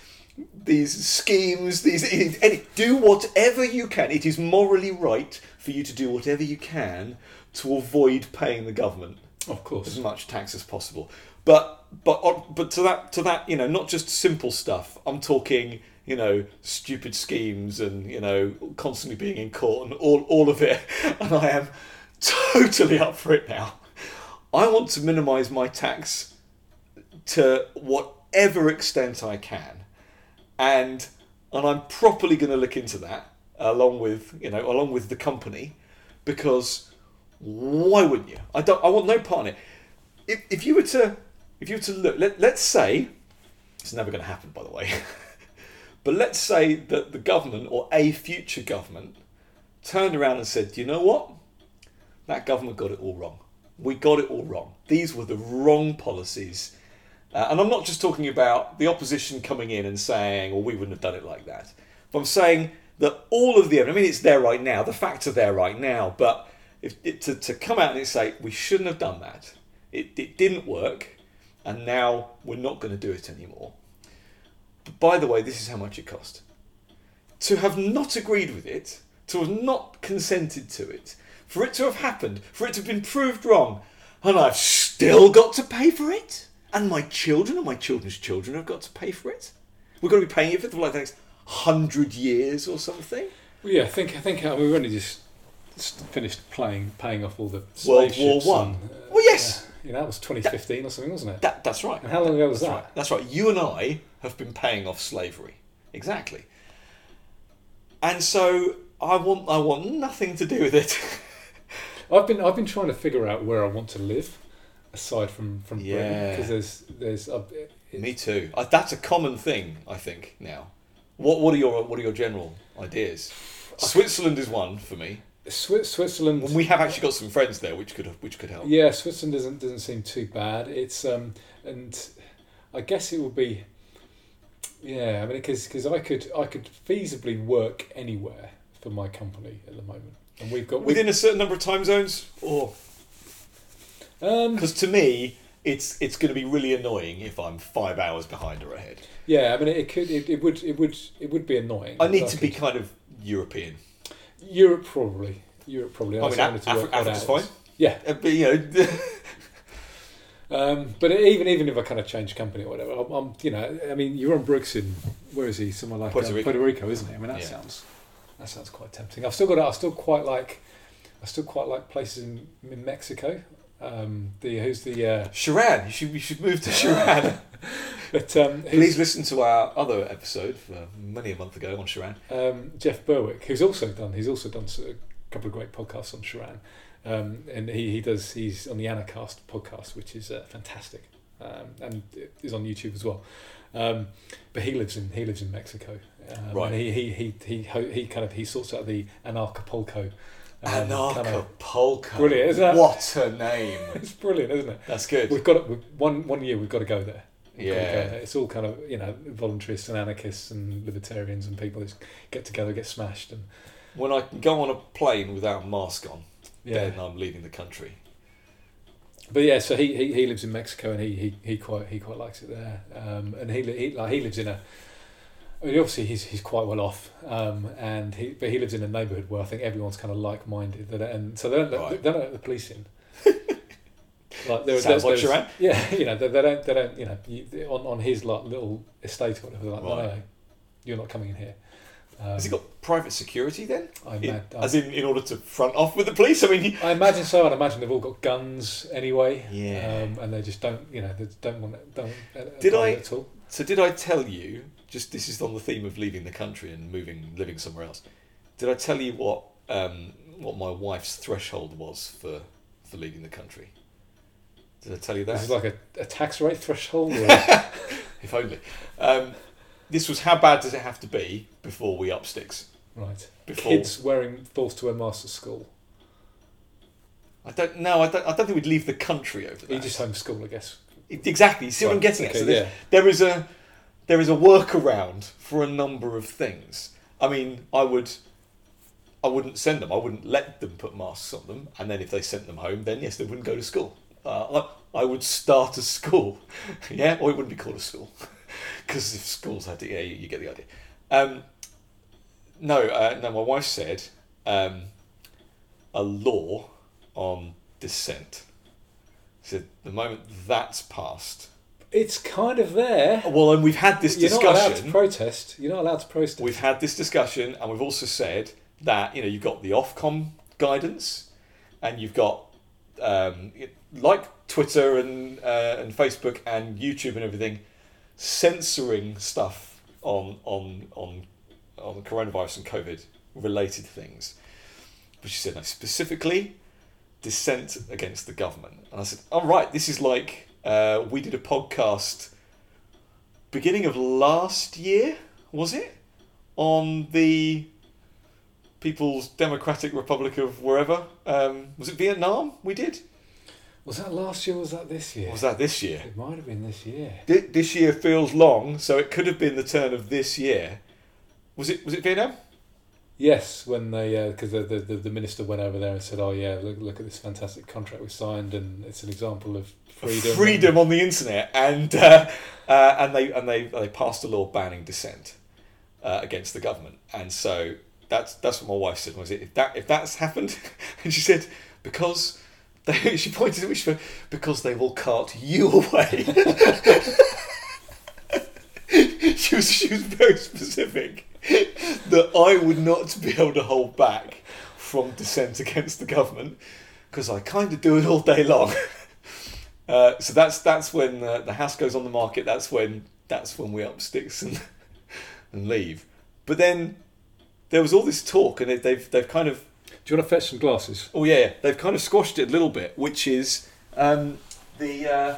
these schemes these any, do whatever you can it is morally right for you to do whatever you can to avoid paying the government of course, as much tax as possible. But but uh, but to that to that you know not just simple stuff. I'm talking you know stupid schemes and you know constantly being in court and all all of it. And I am totally up for it now. I want to minimise my tax to whatever extent I can, and and I'm properly going to look into that along with you know along with the company because why wouldn't you? I don't. I want no part in it. If, if you were to, if you were to look, let, let's say, it's never going to happen, by the way. but let's say that the government or a future government turned around and said, "Do you know what? That government got it all wrong. We got it all wrong. These were the wrong policies." Uh, and I'm not just talking about the opposition coming in and saying, "Well, we wouldn't have done it like that." But I'm saying that all of the, I mean, it's there right now. The facts are there right now. But if it, to, to come out and say we shouldn't have done that, it, it didn't work, and now we're not going to do it anymore. But by the way, this is how much it cost. To have not agreed with it, to have not consented to it, for it to have happened, for it to have been proved wrong, and I've still got to pay for it, and my children and my children's children have got to pay for it. We're going to be paying it for like the next hundred years or something. Well, yeah, I think I think uh, we've only just finished playing paying off all the World War One. uh, Well, yes. yeah, you know, that was 2015 or something, wasn't it? That, that's right. and how long ago was That's that? right. That's right. You and I have been paying off slavery. Exactly. And so I want I want nothing to do with it. I've been I've been trying to figure out where I want to live, aside from from Britain, because there's there's it- Me too. Uh, that's a common thing, I think. Now, what what are your what are your general ideas? Switzerland is one for me. Swi- Switzerland. And we have actually got some friends there, which could which could help. Yeah, Switzerland doesn't doesn't seem too bad. It's um and I guess it would be yeah. I mean, because I could I could feasibly work anywhere for my company at the moment, and we've got Within a certain number of time zones, or um because to me, it's it's going to be really annoying if I'm five hours behind or ahead. yeah. I mean, it could it, it would it would it would be annoying. I need to be kind of European. Europe probably Europe probably. I mean, just Af- Af- Africa's fine. Yeah, Uh, but you know, Um, but even even if I kind of change company or whatever, I'm, I'm you know, I mean, you're on Brooks in where is he? Somewhere like Puerto um, Rico. Puerto Rico, isn't he? I mean, that Yeah. sounds that sounds quite tempting. I've still got I still quite like I still quite like places in, in Mexico. Um, the who's the uh, Cherán, you should, you should move to Cherán. but um, Please listen to our other episode for many a month ago on Cherán. um, Jeff Berwick, who's also done he's also done a couple of great podcasts on Cherán, um, and he, he does he's on the Anarchast podcast, which is uh, fantastic, um, and is on YouTube as well. Um, but he lives in he lives in Mexico, um, Right. And he he he he he kind of he sorts out the Anarchapulco. Um, kind of- Anarchapulco. Brilliant, isn't it? What a name. it's brilliant, isn't it? That's good. We've got it. we've- One one year we've got to go there. We've go Yeah. there. It's all kind of you know voluntarists and anarchists and libertarians and people that get together, get smashed, and When I can go on a plane without a mask on, yeah. then I'm leaving the country. But yeah, so he, he, he lives in Mexico and he, he, he quite he quite likes it there. Um, and he, he like he lives in a. I mean, obviously he's he's quite well off, um, and he but he lives in a neighbourhood where I think everyone's kind of like minded. And so they don't let, Right. they don't let the police in. like there, Sounds like there's- Cherán. Yeah, you know they, they don't they don't you know you, on on his like little estate or whatever. They're like, no, Right. no, no, you're not coming in here. Um, Has he got private security then? I, In- I, as in, in order to front off with the police? I mean, he- I imagine so. I'd imagine they've all got guns anyway. Yeah. Um, and they just don't, you know, they don't want don't. uh, Did I- at all? so did I tell you? Just this is on the theme of leaving the country and moving, living somewhere else. Did I tell you what um, what my wife's threshold was for for leaving the country? Did I tell you that? This is like a, a tax rate threshold. If only. Um, this was how bad does it have to be before we up sticks? right. Before Kids wearing forced to wear masks at school. I don't know. I don't. I don't think we'd leave the country over that. You just homeschool, I guess. exactly. You see what I'm Right, getting at? So yeah. there is a there is a workaround for a number of things. I mean, I would I wouldn't send them. I wouldn't let them put masks on them, and then if they sent them home, then yes, they wouldn't go to school. Uh, I, I would start a school, yeah, or it wouldn't be called a school, because if schools had to, yeah, you, you get the idea. Um, no, uh, no, my wife said um, a law on dissent. She said the moment that's passed, It's kind of there. well, and we've had this You're not allowed to discussion. protest. You're not allowed to protest. We've had this discussion, and we've also said that you know you've got the Ofcom guidance, and you've got um, like Twitter and uh, and Facebook and YouTube and everything, censoring stuff on on on on coronavirus and COVID related things. But she said no, specifically dissent against the government, and I said, "All right, this is like uh, we did a podcast." Beginning of last year, was it? on the People's Democratic Republic of wherever. Um, was it Vietnam? We did. Was that last year? or Was that this year? Was that this year? It might have been this year. Thi- This year feels long, so it could have been the turn of this year. Was it? Was it Vietnam? Yes, when they because the, the the minister went over there and said, "Oh yeah, look look at this fantastic contract we signed, and it's an example of freedom." Freedom on the internet, and uh, uh, and they and they they passed a law banning dissent uh, against the government, and so that's that's what my wife said. Was it if that if that's happened, and she said because they she pointed at me she went, because they will cart you away. she was she was very specific that I would not be able to hold back from dissent against the government because I kind of do it all day long. Uh, so that's that's when uh, the house goes on the market. That's when that's when we up sticks and and leave. But then there was all this talk, and they, they've they've kind of Do you want to fetch some glasses? oh yeah, yeah they've kind of squashed it a little bit, which is um, the uh,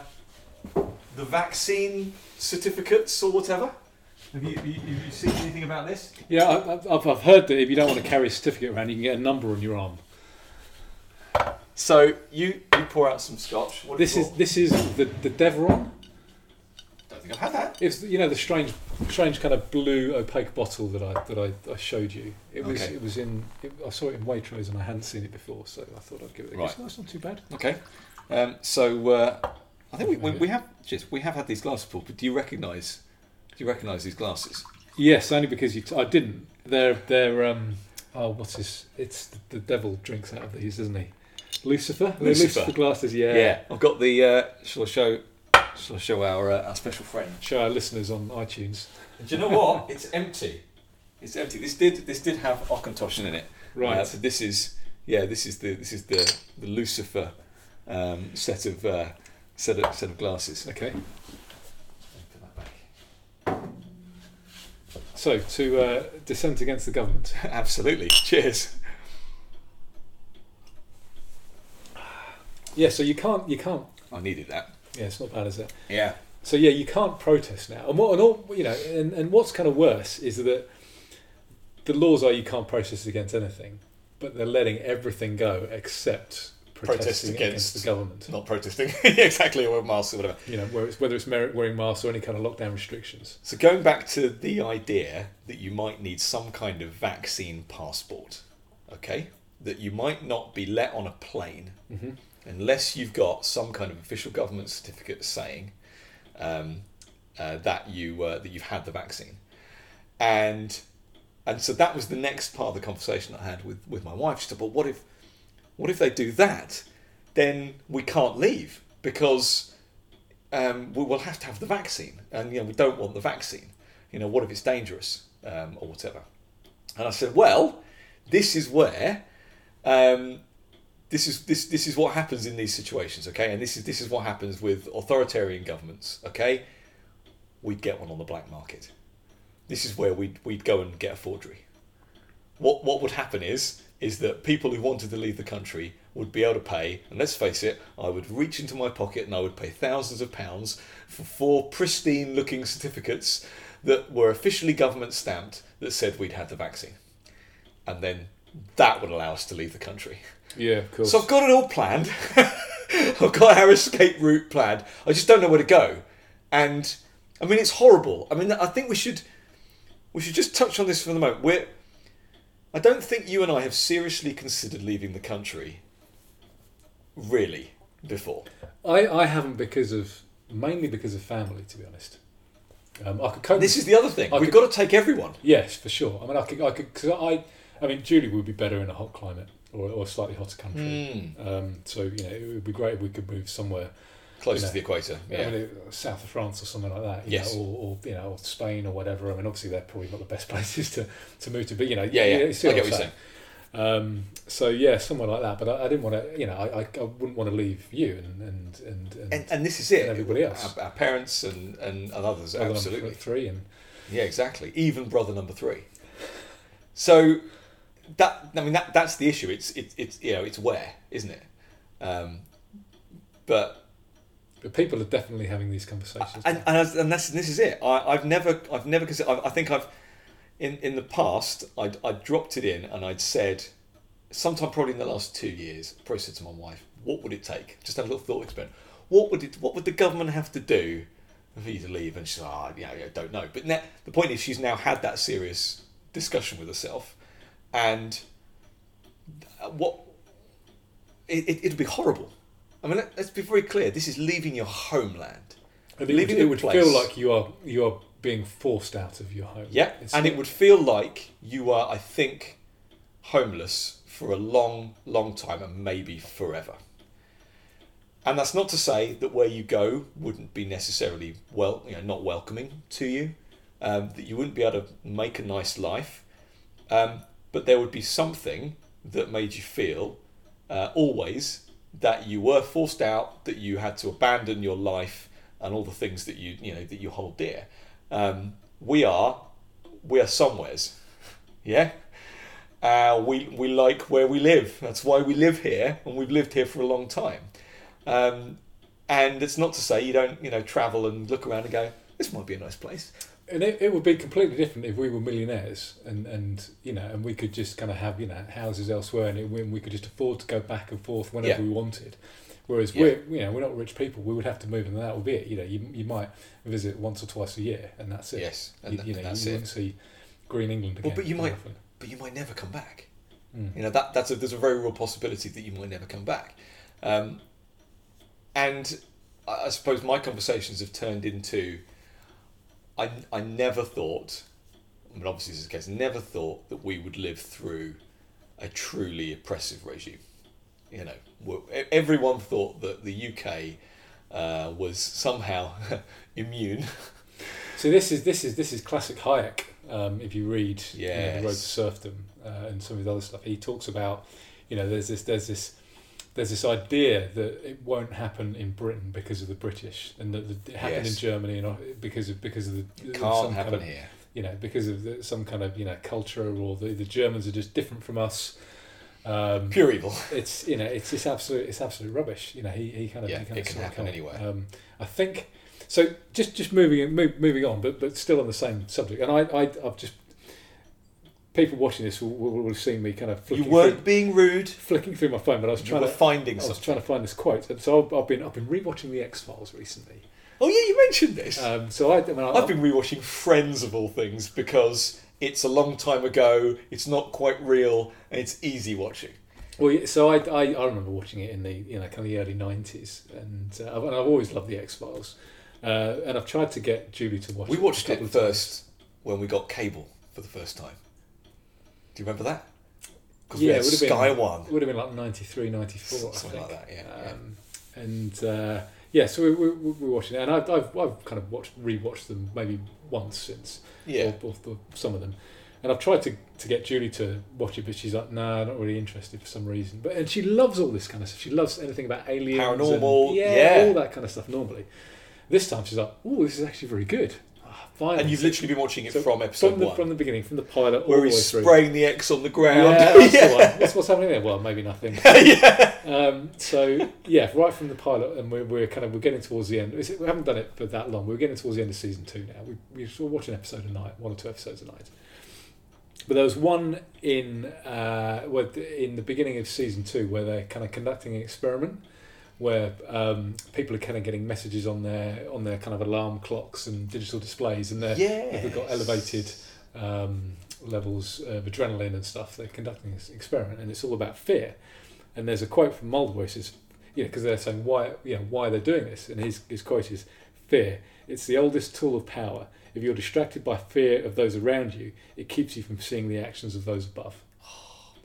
the vaccine certificates or whatever. Have you, have you, have you seen anything about this? Yeah, I, I've- I've I've heard that if you don't want to carry a certificate around, you can get a number on your arm. So you you pour out some scotch. What have This is brought? this is the the Deveron. don't think I've had that. It's you know the strange strange kind of blue opaque bottle that I that I, I showed you. It was Okay. it was in it, I saw it in Waitrose and I hadn't seen it before, so I thought I'd give it a Right. guess. No, it's not too bad. Okay. Um, so uh, I think we, we, we have just we have had these glasses before, but do you recognise do you recognise these glasses? Yes, only because you t- I didn't. They're they're um oh what's this? It's the, the devil drinks out of these, isn't he? Lucifer. Lucifer. Lucifer glasses. Yeah. Yeah, I've got the. Uh, shall I show? Shall I show our uh, our special friend? Show our listeners on iTunes. Do you know what? it's empty. It's empty. This did this did have Auchentoshan in it. Right. Uh, so this is yeah. This is the this is the the Lucifer um, set of uh, set of set of glasses. Okay. Put that back. So to uh, dissent against the government. Absolutely. Cheers. Yeah. So you can't. You can't. I needed that. Yeah. It's not bad, is it? Yeah. So yeah, you can't protest now. And what and all you know, and, and what's kind of worse is that the laws are you can't protest against anything, but they're letting everything go except Protest protesting against- the government. Not protesting. exactly. Or masks or whatever. You know, whether it's, whether it's wearing masks or any kind of lockdown restrictions. So going back to the idea that you might need some kind of vaccine passport, okay? That you might not be let on a plane hmm unless you've got some kind of official government certificate saying um, uh, that you uh, that you've had the vaccine, and and so that was the next part of the conversation I had with, with my wife. She said, "But what if what if they do that? Then we can't leave because um, we will have to have the vaccine, and you know we don't want the vaccine. You know, what if it's dangerous um, or whatever?" And I said, "Well, this is where." Um, this is this this is what happens in these situations, okay? And this is this is what happens with authoritarian governments, okay? We'd get one on the black market. This is where we'd we'd go and get a forgery. What what would happen is is that people who wanted to leave the country would be able to pay, and let's face it, I would reach into my pocket and I would pay thousands of pounds for four pristine looking certificates that were officially government stamped that said we'd had the vaccine. And then that would allow us to leave the country. Yeah, of course. So I've got it all planned. I've got our escape route planned. I just don't know where to go. And I mean, it's horrible. I mean, I think we should we should just touch on this for the moment. We're I don't think you and I have seriously considered leaving the country. Really, before. I, I haven't because of mainly because of family, to be honest. Um, I could cope. This is the other thing. I We've could- got to take everyone. yes, for sure. I mean, I could, I could, because I, I mean, Julie would be better in a hot climate or, or a slightly hotter country. Mm, Um, so you know, it would be great if we could move somewhere, closer You know, to the equator. I mean, south of France or something like that. You Yes. know, or, or you know, or Spain or whatever. I mean, obviously they're probably not the best places to, to move to, but you know, Yeah, yeah. I get what you're saying. Um, so yeah, somewhere like that. But I, I didn't want to, you know, I, I, wouldn't want to leave you and and and, and, And, and this is it. and everybody else. Our, our parents and, and, and others, brother absolutely. three and Yeah, exactly. Even brother number three. So that I mean that that's the issue. It's it's it's you know it's where isn't it? Um, but but people are definitely having these conversations. and and, and that's this is it. I I've never I've never considered. I, I think I've in in the past I'd I dropped it in and I'd said sometime probably in the last two years. Probably said to my wife, what would it take? Just had a little thought experiment. What would it? What would the government have to do for you to leave? And she's like, oh, yeah, yeah, don't know. But now, the point is, she's now had that serious discussion with herself, and uh, what it, it, it'd be horrible. I mean, let, let's be very clear. This is leaving your homeland. And it would, leaving it would place. feel like you are you are being forced out of your home. Yeah, It's and it would feel like you are, I think, homeless for a long, long time and maybe forever. And that's not to say that where you go wouldn't be necessarily well, you know, not welcoming to you, um, that you wouldn't be able to make a nice life, um, but there would be something that made you feel uh, always that you were forced out, that you had to abandon your life and all the things that you you know that you hold dear. Um, we are we are somewheres, yeah. Uh, we we like where we live. That's why we live here, and we've lived here for a long time. Um, and it's not to say you don't you know travel and look around and go, this might be a nice place. And it, it would be completely different if we were millionaires and, and you know and we could just kind of have you know houses elsewhere and it, we we could just afford to go back and forth whenever Yeah. we wanted. Whereas Yeah. we're you know we're not rich people. We would have to move and that would be it. You know you, you might visit once or twice a year and that's it. Yes, and you, th- you know that's you wouldn't see green England again. Well, but you might- often. But you might never come back. Mm. You know that that's a, there's a very real possibility that you might never come back. Um, and I I suppose my conversations have turned into I, I never thought, I mean, obviously, this is the case, never thought that we would live through a truly oppressive regime. You know, everyone thought that the UK uh, was somehow immune. So this is this is this is classic Hayek. Um, if you read you know, the Road to Serfdom uh, and some of his other stuff, he talks about you know there's this there's this there's this idea that it won't happen in Britain because of the British, and that it happened Yes. in Germany and uh, because of because of the It can't kind happen of- here. you know because of the, some kind of you know culture or the, the Germans are just different from us. Um, Pure evil. it's you know it's it's absolute it's absolute rubbish. You know he, he kind of Yeah, he kind it of can happen anywhere. Um, I think so. Just just moving move, moving on, but but still on the same subject. And I, I I've just people watching this will, will, will have seen me kind of You flicking weren't through, being rude. flicking through my phone, but I was You trying to finding I was something. trying to find this quote. And so I've, I've been I've been rewatching the X Files recently. Oh yeah, you mentioned this. Um, so I, I mean, I, I've been rewatching Friends of all things because it's a long time ago. It's not quite real, and it's easy watching. Well, yeah, so I, I, I remember watching it in the you know kind of the early nineties, and uh, and I've always loved the X Files, uh, and I've tried to get Julie to watch. We watched couple it of times. first when we got cable for the first time. Do you remember that? Yeah, it would have been- Sky One, It would have been like 93, 94, I something like that. Yeah, yeah. Um, and uh, yeah, so we, we, we we're watching it, and I've, I've, I've kind of watched rewatched them maybe once since, yeah. or, or, or some of them, and I've tried to, to get Julie to watch it, but she's like, nah, not really interested for some reason. But and she loves all this kind of stuff. She loves anything about aliens, and- Paranormal, yeah, yeah. all that kind of stuff. Normally, this time she's like, oh, this is actually very good. Finally. And you've literally been watching it So from episode from the, one, from the beginning, from the pilot, all where the way he's through. spraying the X on the ground. Yeah, that's the one. What's, what's happening there? Well, maybe nothing. yeah. Um, so yeah, right from the pilot, and we're, we're kind of we're getting towards the end. We haven't done it for that long. We're getting towards the end of season two now. We we sort of watch an episode a night, one or two episodes a night. But there was one in uh, in the beginning of season two where they're kind of conducting an experiment where um, people are kind of getting messages on their on their kind of alarm clocks and digital displays, and they're Yes. they've got elevated um, levels of adrenaline and stuff. They're conducting this experiment, and it's all about fear. And there's a quote from Mulder he says, you know, because they're saying why, you know, why they're doing this, and his his quote is, "Fear. It's the oldest tool of power. If you're distracted by fear of those around you, it keeps you from seeing the actions of those above."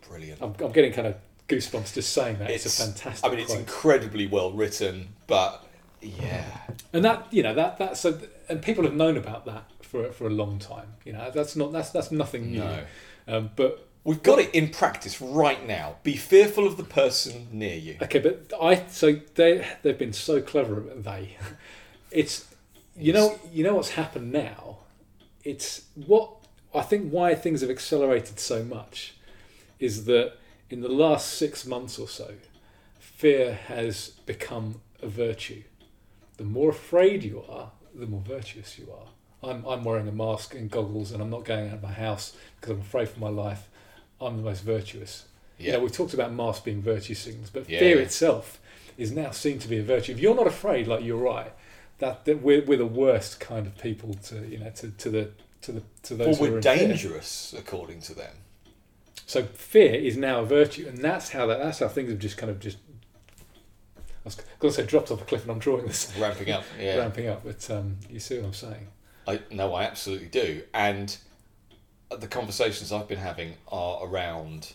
Brilliant. I'm, I'm getting kind of goosebumps just saying that. It's, a fantastic. I mean, it's quote. incredibly well written, but yeah, and that you know that that's a, and people have known about that for for a long time. You know, that's not that's that's nothing new. no. Um, but We've got it in practice right now. Be fearful of the person near you. Okay, but I so they they've been so clever. They, it's you know you know what's happened now. It's what I think why things have accelerated so much is that in the last six months or so, fear has become a virtue. The more afraid you are, the more virtuous you are. I'm I'm wearing a mask and goggles, and I'm not going out of my house because I'm afraid for my life. I'm the most virtuous. You Yeah. know, we talked about masks being virtue signals, but Yeah, fear yeah. itself is now seen to be a virtue. If you're not afraid, like you're right, that, that we're, we're the worst kind of people to you know to, to the to the to Well, those who are we're in fear. dangerous, according to them. So fear is now a virtue, and that's how that that's how things have just kind of just. I was going to say dropped off a cliff, and I'm drawing this Ramping up. Yeah. ramping up, but um, you see what I'm saying. I no, I absolutely do. And the conversations I've been having are around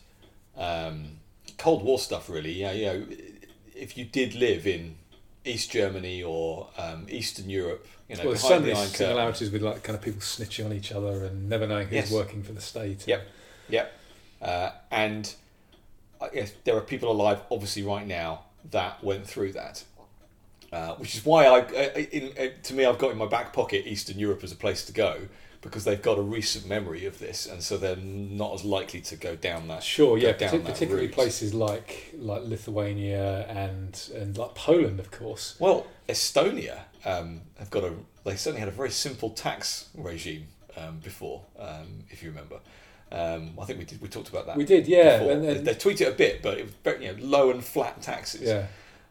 um, Cold War stuff. Really, yeah. You know, if you did live in East Germany or um, Eastern Europe, you know, well, there's so behind the many Iron Curtain. similarities with like kind of people snitching on each other and never knowing who's Yes. working for the state. Yep. Yep. Uh, and I guess there are people alive, obviously, right now that went through that. Uh, which is why I, I in, uh, to me, I've got in my back pocket Eastern Europe as a place to go because they've got a recent memory of this, and so they're not as likely to go down that. Sure, yeah, down partic- that particularly route. places like like Lithuania and and like Poland, of course. Well, Estonia um, have got a. They certainly had a very simple tax regime um, before, um, if you remember. Um, I think we did. We talked about that. We did, yeah, before. and, they, and they tweet it a bit, but it was very, you know, low and flat taxes. yeah.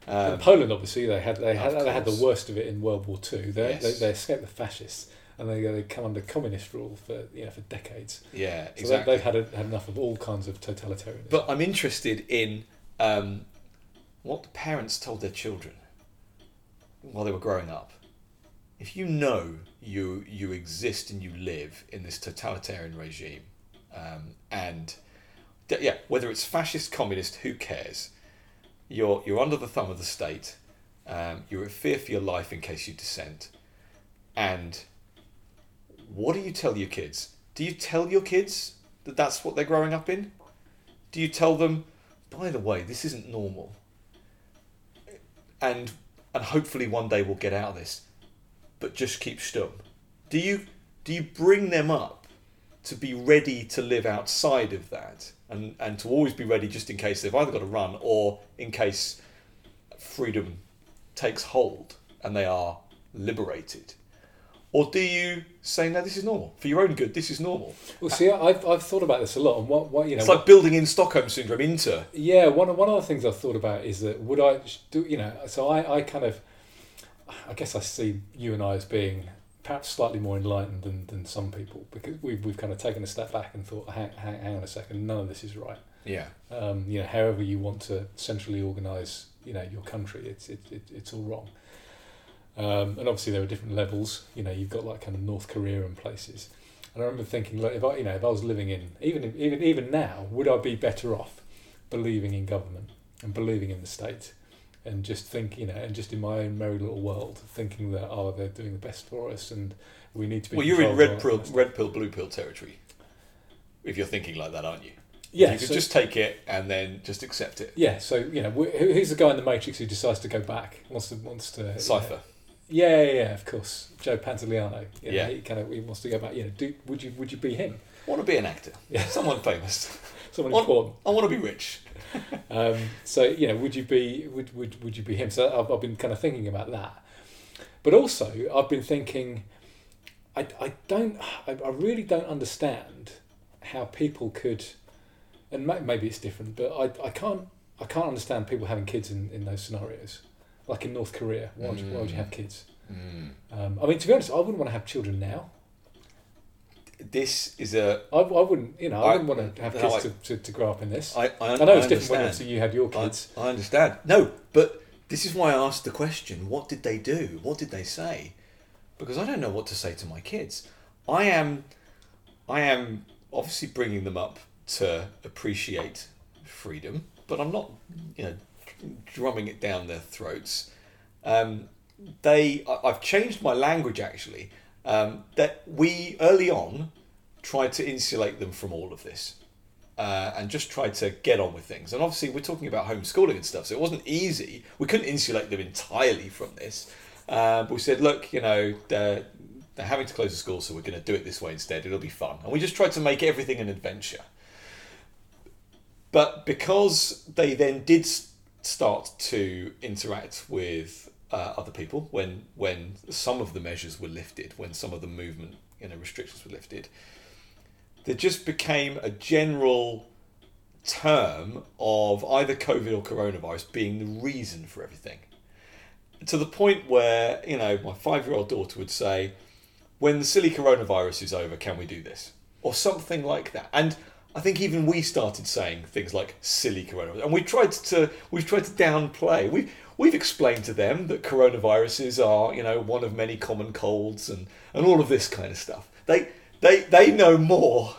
Um, Poland, obviously, they had they had they had the worst of it in World War Two. They, Yes. they they escaped the fascists and they they come under communist rule for you know for decades. yeah, So exactly. they, they've had a, had enough of all kinds of totalitarianism. But I'm interested in um, what the parents told their children while they were growing up. If you know you you exist and you live in this totalitarian regime, um, and d- yeah, whether it's fascist, communist, who cares? you're you're under the thumb of the state. Um, you're at fear for your life in case you dissent. And what do you tell your kids? Do you tell your kids that that's what they're growing up in? Do you tell them, by the way, this isn't normal? And and hopefully one day we'll get out of this. But just keep stum. Do you do you bring them up to be ready to live outside of that and, and to always be ready just in case they've either got to run or in case freedom takes hold and they are liberated? Or do you say, no, this is normal? For your own good, this is normal. Well, see, I've, I've thought about this a lot, and what, what you know, It's like building in Stockholm syndrome into. Yeah, one of, one of the things I've thought about is that would I do you know? So I, I kind of, I guess I see you and I as being perhaps slightly more enlightened than, than some people because we've we've kind of taken a step back and thought, hang, hang, hang on a second, none of this is right. Yeah. Um, you know, however you want to centrally organise, you know, your country, it's it, it, it's all wrong. Um, and obviously there are different levels. You know, you've got like kind of North Korea and places. And I remember thinking, like, if I, you know, if I was living in even if- even even now, would I be better off believing in government and believing in the state, and just think, you know, and just in my own merry little world, thinking that oh, they're doing the best for us, and we need to be. Well, you're in red pill, red pill, blue pill territory. If you're thinking like that, aren't you? Yeah, you could so- just take it and then just accept it. yeah. So you know, wh- who's the guy in the Matrix who decides to go back? Wants to wants to Cypher. Yeah, yeah, yeah, of course. Joe Pantoliano. You know, Yeah. He kind of he wants to go back. You know, do would you would you be him? I want to be an actor. Yeah. Someone famous. Someone What- important. I want to be rich. Um, so you know, would you be would would would you be him? So I've, I've been kind of thinking about that, but also I've been thinking, I I don't I, I really don't understand how people could, and ma- maybe it's different, but I I can't I can't understand people having kids in, in those scenarios, like in North Korea. Why would, you, why would you have kids? Um, I mean, to be honest, I wouldn't want to have children now. This is a. I, I wouldn't, you know, I, I- wouldn't want to have kids I- to, to, to grow up in this. I, I, I know it's different when obviously you had your kids. I understand. No, but this is why I asked the question what did they do? What did they say? Because I don't know what to say to my kids. I am, I am obviously bringing them up to appreciate freedom, but I'm not, you know, drumming it down their throats. Um, they, I've changed my language actually. Um, that we early on tried to insulate them from all of this uh, and just tried to get on with things. And obviously, we're talking about homeschooling and stuff, so it wasn't easy. We couldn't insulate them entirely from this. Uh, but we said, look, you know, they're, they're having to close the school, so we're going to do it this way instead. It'll be fun. And we just tried to make everything an adventure. But because they then did start to interact with uh, other people when when some of the measures were lifted, when some of the movement you know restrictions were lifted, there just became a general term of either COVID or coronavirus being the reason for everything. To the point where, you know, my five year old daughter would say, When the silly coronavirus is over, can we do this? Or something like that. And I think even we started saying things like silly coronavirus. And we tried to we've tried to downplay. We've we've explained to them that coronaviruses are, you know, one of many common colds and, and all of this kind of stuff. They they they know more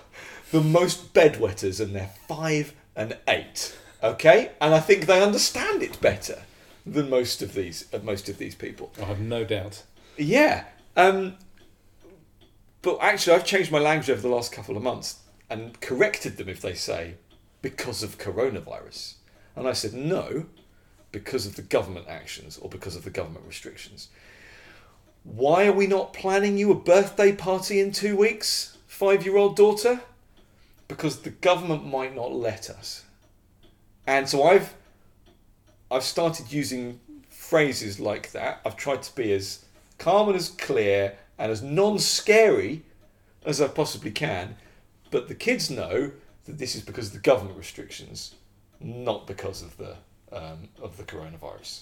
than most bedwetters and they're five and eight. Okay? And I think they understand it better than most of these uh, most of these people. I have no doubt. Yeah. Um, but actually, I've changed my language over the last couple of months and corrected them if they say because of coronavirus. And I said no, because of the government actions or because of the government restrictions. Why are we not planning you a birthday party in two weeks, five year old daughter? Because the government might not let us. And so I've I've started using phrases like that. I've tried to be as calm and as clear and as non-scary as I possibly can. But the kids know that this is because of the government restrictions, not because of the um, of the coronavirus.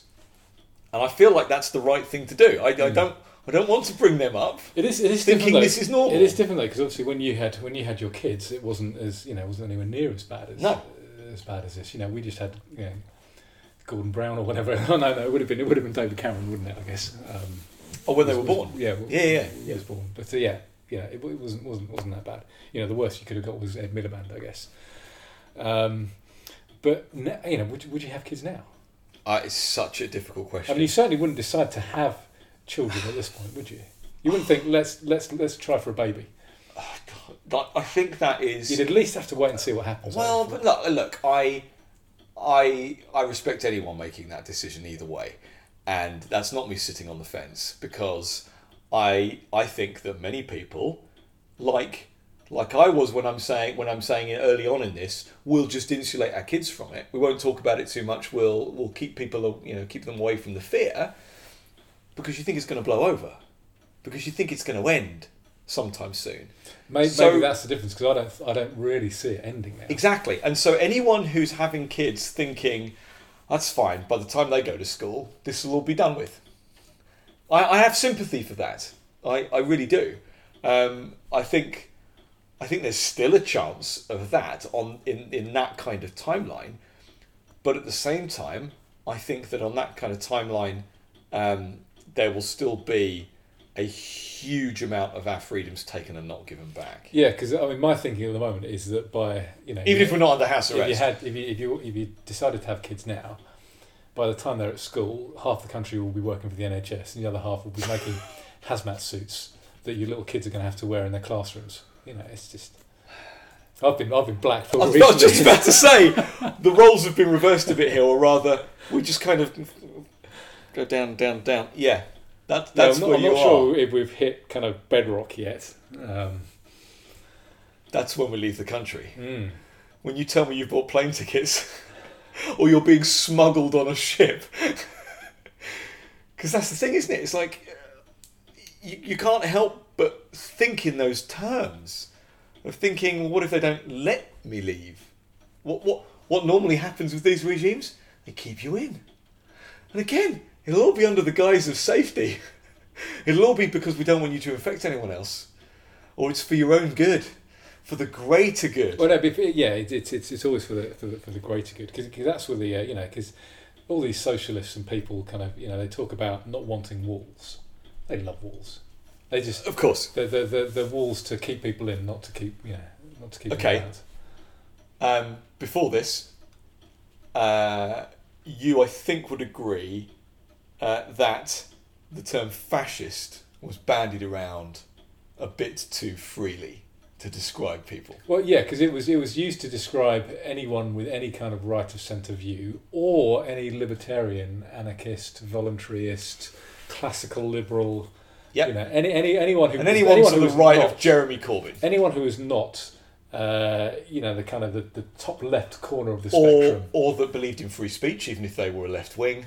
And I feel like that's the right thing to do. I, I don't I don't want to bring them up It is. It is thinking different, this is normal. It is different though, because obviously when you had when you had your kids, it wasn't as you know, it wasn't anywhere near as bad as No. as bad as this. You know, we just had you know, Gordon Brown or whatever. Oh no, no, it would have been it would have been David Cameron, wouldn't it? I guess. Um, Or when they were was- born. Yeah. Yeah, yeah, He was born, but uh, yeah, yeah, it, it wasn't wasn't wasn't that bad. You know, the worst you could have got was Ed Miliband, I guess. Um, but you know, would you, would you have kids now? Uh, it's such a difficult question. I mean, you certainly wouldn't decide to have children at this point, would you? You wouldn't think let's let's let's try for a baby. But I think that is. You'd at least have to wait and see what happens. Well, but look, look, I, I, I respect anyone making that decision either way, and that's not me sitting on the fence because I, I think that many people, like, like I was when I'm saying when I'm saying it early on in this, we'll just insulate our kids from it. We won't talk about it too much. We'll, we'll keep people, you know, keep them away from the fear, because you think it's going to blow over, because you think it's going to end sometime soon. maybe, so- maybe that's the difference because I don't I don't really see it ending now. Exactly. And so anyone who's having kids thinking, that's fine, by the time they go to school, this will all be done with. I, I have sympathy for that. I, I really do. Um, I think I think there's still a chance of that on in, in that kind of timeline. But at the same time, I think that on that kind of timeline, um, there will still be a huge amount of our freedoms taken and not given back. Yeah, because I mean, my thinking at the moment is that by you know, Even if we're not under house arrest, if you had if you if you if you decided to have kids now, by the time they're at school, half the country will be working for the NHS, and the other half will be making hazmat suits that your little kids are going to have to wear in their classrooms. You know, it's just. I've been I've been blackballed. I was not just about to say the roles have been reversed a bit here, or rather, we just kind of go down, down, down. Yeah, that, No, that's I'm not, where I'm you not are. sure if we've hit kind of bedrock yet. Um, That's when we leave the country. mm. When you tell me you've bought plane tickets, or you're being smuggled on a ship, because that's the thing, isn't it? It's like you, you can't help but think in those terms of thinking, well, what if they don't let me leave? What what what normally happens with these regimes? They keep you in, and again, it'll all be under the guise of safety. It'll all be because we don't want you to infect anyone else, or it's for your own good, for the greater good. Well, no, but yeah, it, it's it's it's always for the for the, for the greater good because that's where the uh, you know because all these socialists and people kind of you know they talk about not wanting walls. They love walls. They just Of course. the the walls to keep people in, not to keep you know not to keep Okay. out. Um, before this, uh, you, I think, would agree uh, that the term fascist was bandied around a bit too freely to describe people. Well, yeah, because it was it was used to describe anyone with any kind of right of centre view or any libertarian, anarchist, voluntarist, classical liberal. Yep. You know, any any anyone who And anyone, to who the was right not- of Jeremy Corbyn. anyone who is not, uh, you know, the kind of the, the top left corner of the Or, spectrum, or that believed in free speech, even if they were a left wing.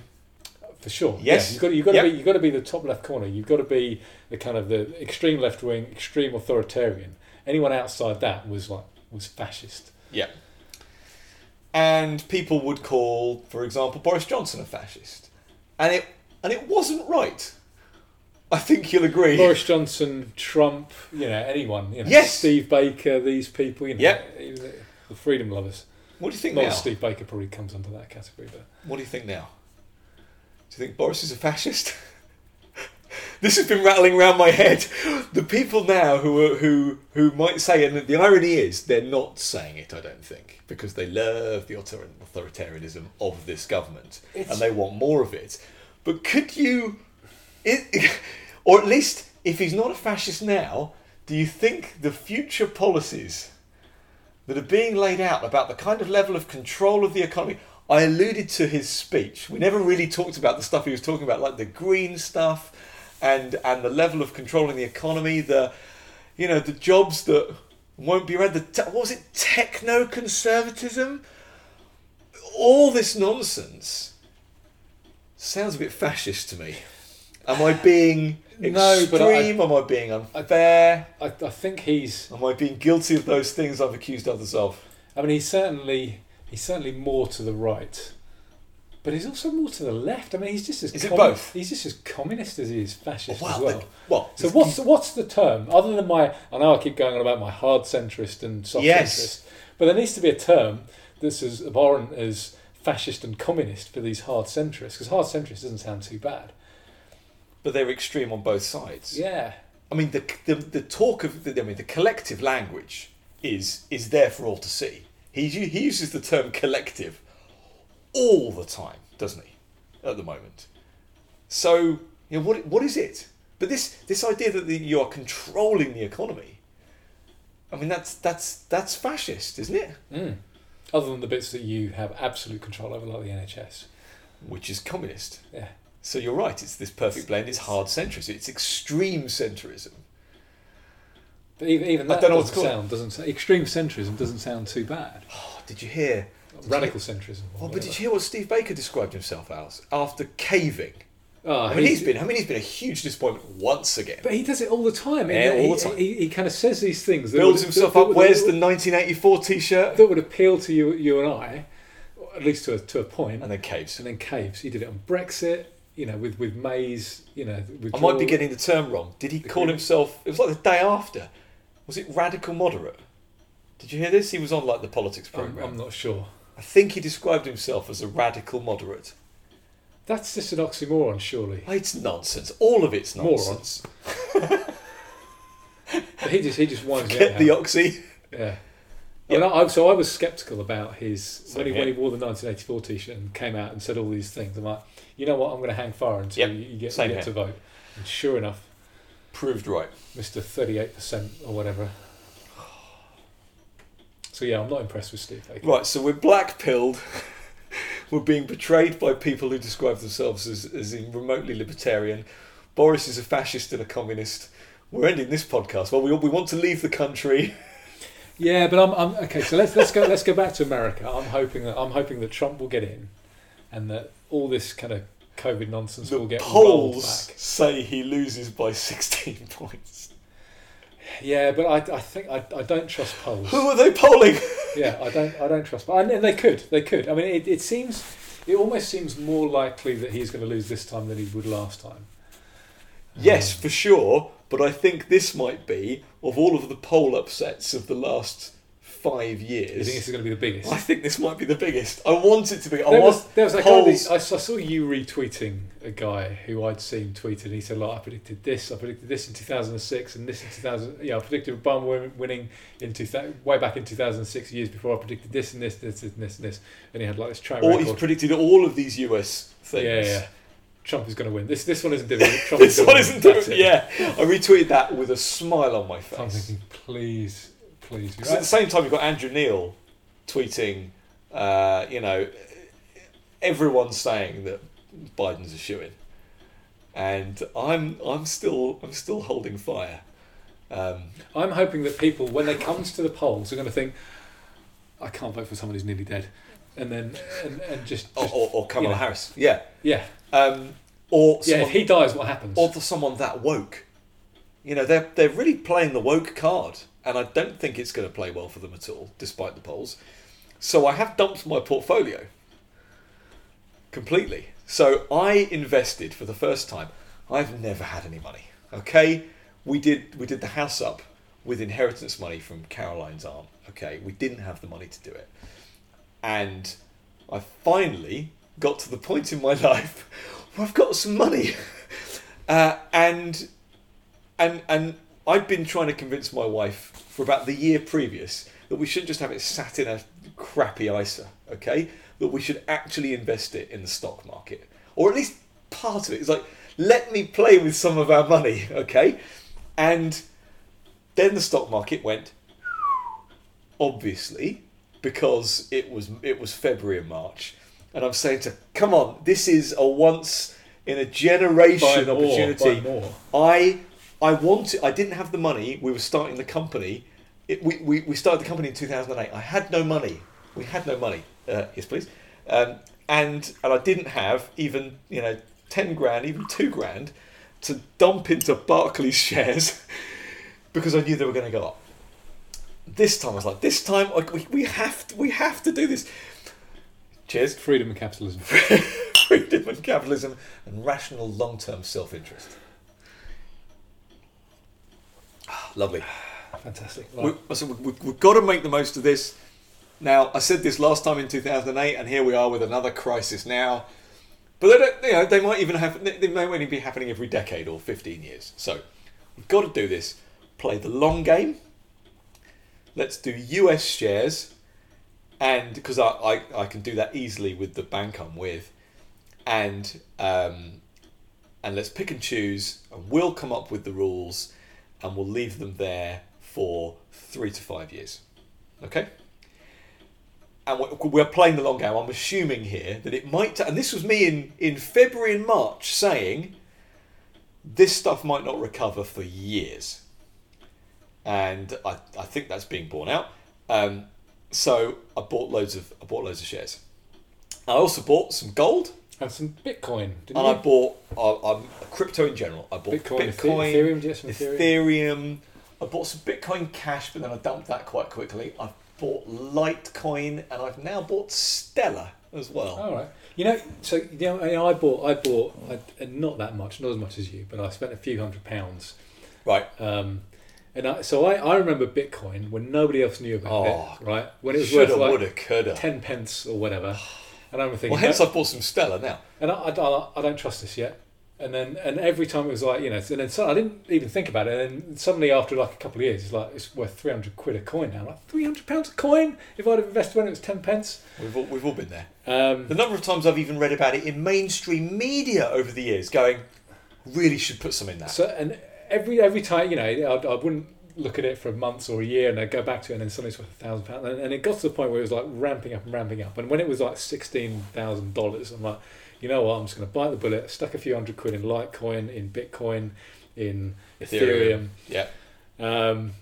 for sure. Yes. yeah, you've got to, you've got to be you've got to be the top left corner. You've got to be the kind of the extreme left wing, extreme authoritarian. Anyone outside that was like was fascist. Yeah. And people would call, for example, Boris Johnson a fascist. And it and it wasn't right. I think you'll agree. Boris Johnson, Trump, you know, anyone, you know, Yes. Steve Baker, these people, you know, Yep. the- freedom lovers. What do you think Not now? Steve Baker probably comes under that category, but What do you think now? Do you think Boris is a fascist? this has been rattling around my head. The people now who are, who who might say, and the irony is, they're not saying it. I don't think because they love the authoritarianism of this government It's- and they want more of it. But could you, it, or at least if he's not a fascist now, do you think the future policies? that are being laid out about the kind of level of control of the economy. I alluded to his speech. We never really talked about the stuff he was talking about, like the green stuff and and the level of controlling the economy, the you know, the jobs that won't be around, the te- what was it, techno conservatism? All this nonsense sounds a bit fascist to me. Am I being extreme? No, but I- Am I being unfair? I, I think he's. Am I being guilty of those things I've accused others of? I mean, he's certainly he's certainly more to the right, but he's also more to the left. I mean, he's just as Is it both? He's just as communist as he is fascist oh, Well, as well. the- well, So what's what's the term other than my? I know I keep going on about my hard centrist and soft Yes. centrist, but there needs to be a term that's as abhorrent as fascist and communist for these hard centrists because hard centrist doesn't sound too bad. But they're extreme on both sides. Yeah, I mean, the, the the talk of the, I mean, the collective language is is there for all to see. He he uses the term collective all the time, doesn't he? at the moment. So, you know, what what is it? But this this idea that the, you are controlling the economy, I mean, that's that's that's fascist, isn't it? Mm. Other than the bits that you have absolute control over, like the NHS. Which is communist. Yeah. So you're right. It's this perfect blend. It's hard centrism. It's extreme centrism. But even, even that don't know what doesn't to call it. sound doesn't sound, extreme centrism doesn't sound too bad. Oh, did you hear? Radical centrism. or Oh, but did you hear what Steve Baker described himself as after caving? Oh, I mean, he's- he's been. I mean, he's been a huge disappointment once again. But he does it all the time. Yeah, he, all the time. He, he, kind of says these things. That Builds would- himself that- up. that- Wears that- the 1984 T-shirt that would appeal to you, you and I, at least to a, to a point, and then caves. and then caves. He did it on Brexit. You know, with with May's. You know, I might be getting the term wrong. Did he The call himself? It was like the day after. Was it radical moderate? Did you hear this? He was on like the politics I'm, program. I'm not sure. I think he described himself as a radical moderate. That's just an oxymoron, surely. It's nonsense. All of it's nonsense. He just he just winds Get the oxy. Yeah. Mean, I, so I was sceptical about his when he, when he wore the 1984 T-shirt and came out and said all these things. I'm like, you know what? I'm going to hang fire until Yep, you, you get, you get to vote. And sure enough, Proved right. Mr. 38 percent or whatever. So yeah, I'm not impressed with Steve Baker. Right, so we're black pilled. we're being betrayed by people who describe themselves as, as in remotely libertarian. Boris is a fascist and a communist. We're ending this podcast. Well, we, we want to leave the country. Yeah, but I'm, I'm okay. So let's let's go let's go back to America. I'm hoping that I'm hoping that Trump will get in, and that all this kind of COVID nonsense The will get polls back. say he loses by 16 points. Yeah, but I, I think I, I don't trust polls. Who are they polling? yeah, I don't I don't trust. But and they could they could. I mean, it, it seems it almost seems more likely that he's going to lose this time than he would last time. yes, Um, for sure. But I think this might be, of all of the poll upsets of the last five years. you think this is going to be the biggest? I think this might be the biggest. I want it to be. I There was, there was that guy that, I, saw- I saw you retweeting a guy who I'd seen tweeted. He said, "Like I predicted this, I predicted this in 2006, and this in 2000. Yeah, I predicted Obama winning in 2000, way back in 2006, years before I predicted this and this, this and this and this." And he had like this track or he's predicted all of these US things. Yeah, yeah. Trump is going to win. This this one isn't different. Trump this is one isn't win. Doing. it. Yeah, I retweeted that with a smile on my I'm face. thinking, please, please. Because at the same time, you've got Andrew Neil tweeting, uh, you know, everyone's saying that Biden's a shoo in, and I'm I'm still I'm still holding fire. Um, I'm hoping that people, when they come to the polls, are going to think, "I can't vote for someone who's nearly dead," and then and, and just, or, just or, or Kamala you know. Harris, yeah, yeah, um, or yeah. If he dies, what happens? or for someone that woke. You know, they're they're really playing the woke card, and I don't think it's going to play well for them at all, despite the polls. So I have dumped my portfolio completely. So I invested for the first time. I've never had any money. Okay, we did we did the house up with inheritance money from Caroline's aunt. Okay, we didn't have the money to do it, and I finally got to the point in my life where I've got some money, uh, and and and I'd been trying to convince my wife for about the year previous that we shouldn't just have it sat in a crappy ISA, okay? That we should actually invest it in the stock market, or at least part of it. It's like let me play with some of our money, okay? And then the stock market went obviously because it was it was February and March, and I'm saying to come on, this is a once in a generation Buy more, opportunity. buy more. I I wanted. I didn't have the money. We were starting the company. It, we, we we started the company in two thousand and eight. I had no money. We had no money. Uh, yes, please. Um, and and I didn't have even you know ten grand, even two grand, to dump into Barclays shares because I knew they were going to go up. This time I was like, this time like, we, we have to, we have to do this. Cheers. Freedom and capitalism. Freedom and capitalism and rational long-term self-interest. Ah, Lovely. Fantastic. We, so we, we've got to make the most of this. Now, I said this last time in 2008, and here we are with another crisis now. But they, don't, you know, they might even have they, they may only be happening every decade or 15 years. So we've got to do this. Play the long game. Let's do US shares, and because I, I, I can do that easily with the bank I'm with, and um, and let's pick and choose, and we'll come up with the rules, and we'll leave them there for three to five years. Okay. And we- we're playing the long game. I'm assuming here that it might, and this was me in, in February and March saying this stuff might not recover for years. And I, I think that's being borne out. Um, so I bought loads of I bought loads of shares. I also bought some gold, And some Bitcoin, didn't and you? I bought uh, um, crypto in general. I bought Bitcoin, Bitcoin, Ethereum, Ethereum. Ethereum. I bought some Bitcoin Cash, but then I dumped that quite quickly. I've bought Litecoin, and I've now bought Stellar as well. All right. You know, so you know, I- I bought, I bought, I, not that much, not as much as you, but I spent a few hundred pounds. Right. Um, and I, so I, I remember Bitcoin when nobody else knew about Oh, it, right? When it was worth like woulda, coulda. ten pence or whatever. And I remember thinking, Well, hence I've bought some Stellar now. and I, I, I, I don't trust this yet. And then, and every time it was like, you know, and then so I didn't even think about it. And then suddenly, after like a couple of years, it's like it's worth three hundred quid a coin now. Like three hundred pounds a coin. If I'd have invested when it was ten pence. We've all, we've all been there. Um, The number of times I've even read about it in mainstream media over the years, going, really should put some in that. So and every every time you know, I, I wouldn't look at it for months or a year, and I'd go back to it, and then suddenly it's worth a thousand pounds, and and it got to the point where it was like ramping up and ramping up, and when it was like sixteen thousand dollars, I'm like, you know what, I'm just going to bite the bullet. Stuck a few hundred quid in Litecoin, in Bitcoin, in Ethereum. Yeah. Um,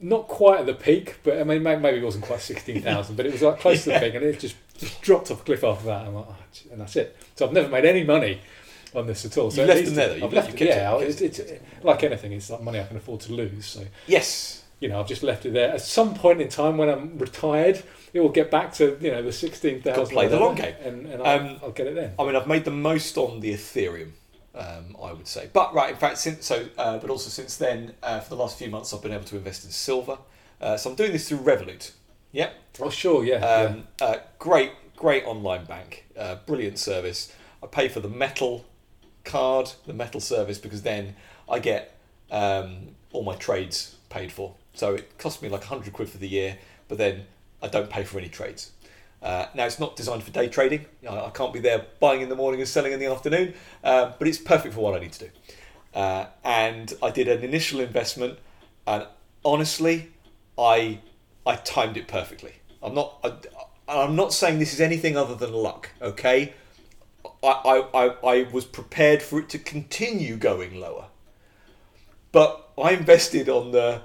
not quite at the peak, but I mean, maybe it wasn't quite sixteen thousand, but it was like close to the peak, and it just, just dropped off a cliff after that. I'm like, oh, and that's it. So I've never made any money on this at all. So You left them there, though. You I've left- left you it. Yeah, it, it's, it's like anything. It's like money I can afford to lose. So Yes. you know, I've just left it there. At some point in time, when I'm retired, it will get back to you know the sixteen thousand. Play the long game. and, and I'll, Um, I'll get it then. I mean, I've made the most on the Ethereum, um, I would say. But right, in fact, since so, uh, but also since then, uh, for the last few months, I've been able to invest in silver. Uh, so I'm doing this through Revolut. Yep. Oh sure, yeah. Um, uh, great, great online bank. Uh, brilliant service. I pay for the metal card, the metal service, because then I get um, all my trades paid for. So it costs me like 100 quid for the year, but then I don't pay for any trades. Uh, now it's not designed for day trading. I, I can't be there buying in the morning and selling in the afternoon, uh, but it's perfect for what I need to do. Uh, and I did an initial investment, and honestly, I I timed it perfectly. I'm not I, I'm not saying this is anything other than luck. Okay, I, I, I, was prepared for it to continue going lower, but I invested on the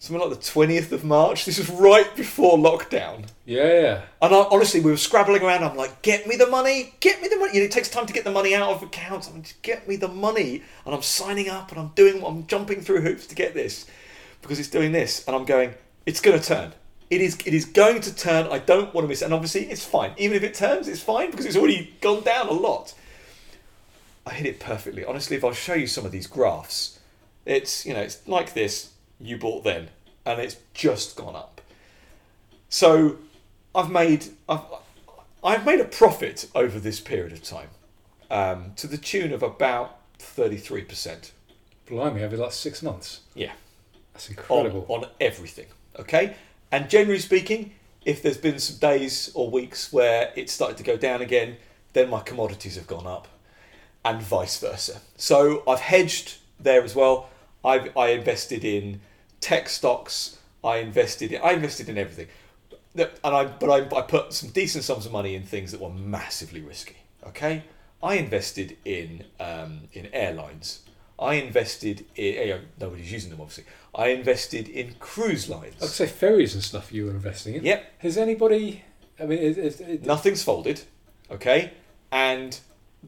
something like the twentieth of March. This was right before lockdown. yeah, yeah. And I, honestly, we were scrabbling around. I'm like, get me the money, get me the money. You know, it takes time to get the money out of accounts. I'm just get me the money. And I'm signing up and I'm doing, I'm jumping through hoops to get this because it's doing this. And I'm going, it's going to turn. It is, it is going to turn. I don't want to miss it. And obviously, it's fine. Even if it turns, it's fine because it's already gone down a lot. I hit it perfectly. Honestly, if I'll show you some of these graphs, it's, you know, it's like this. You bought then, and it's just gone up. So I've made I've, I've made a profit over this period of time, um, to the tune of about thirty three percent. Blimey, over like six months. Yeah, That's on incredible. on everything. Okay, and generally speaking, if there's been some days or weeks where it's started to go down again, then my commodities have gone up, and vice versa. So I've hedged there as well. I I invested in tech stocks. I invested in I invested in everything. And I but I, I put some decent sums of money in things that were massively risky. Okay, I invested in um, in airlines. I invested in you know, nobody's using them obviously. I invested in cruise lines. I'd say ferries and stuff you were investing in. Yep, Has anybody? I mean, is, is, is, nothing's folded. Okay, and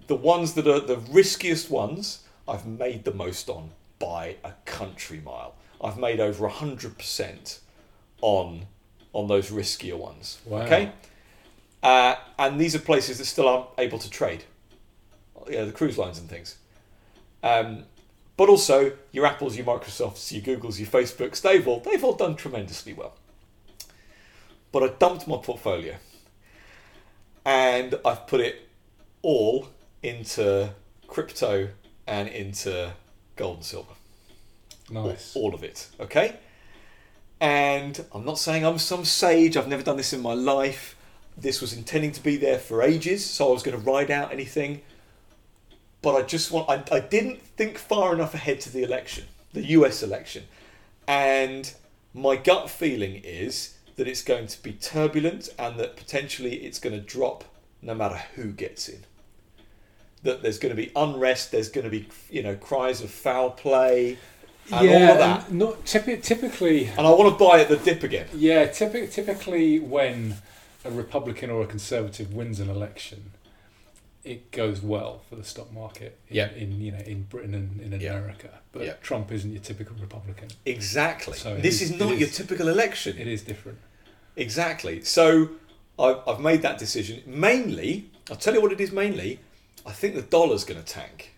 the ones that are the riskiest ones, I've made the most on by a country mile. I've made over hundred percent on on those riskier ones. Wow. Okay, uh, and these are places that still aren't able to trade. Yeah, the cruise lines and things. Um, but also your Apples, your Microsofts, your Googles, your Facebooks, they've all they've all done tremendously well. But I dumped my portfolio and I've put it all into crypto and into gold and silver. nice. All of it, okay? And I'm not saying I'm some sage, I've never done this in my life. this was intending to be there for ages, so I was going to ride out anything. But I just want, I, I didn't think far enough ahead to the election, the US election. And my gut feeling is that it's going to be turbulent and that potentially it's going to drop no matter who gets in. That there's going to be unrest, there's going to be, you know, cries of foul play and all of that. and not typi- typically. And I want to buy at the dip again. Yeah, typi- typically when a Republican or a Conservative wins an election, it goes well for the stock market. In, Yeah. in you know in Britain and in Yeah. America, but Yeah. Trump isn't your typical Republican. Exactly. So this is- is not your is. typical election. It is different. Exactly. So I've, I've made that decision. Mainly, I'll tell you what it is mainly, I think the dollar's going to tank.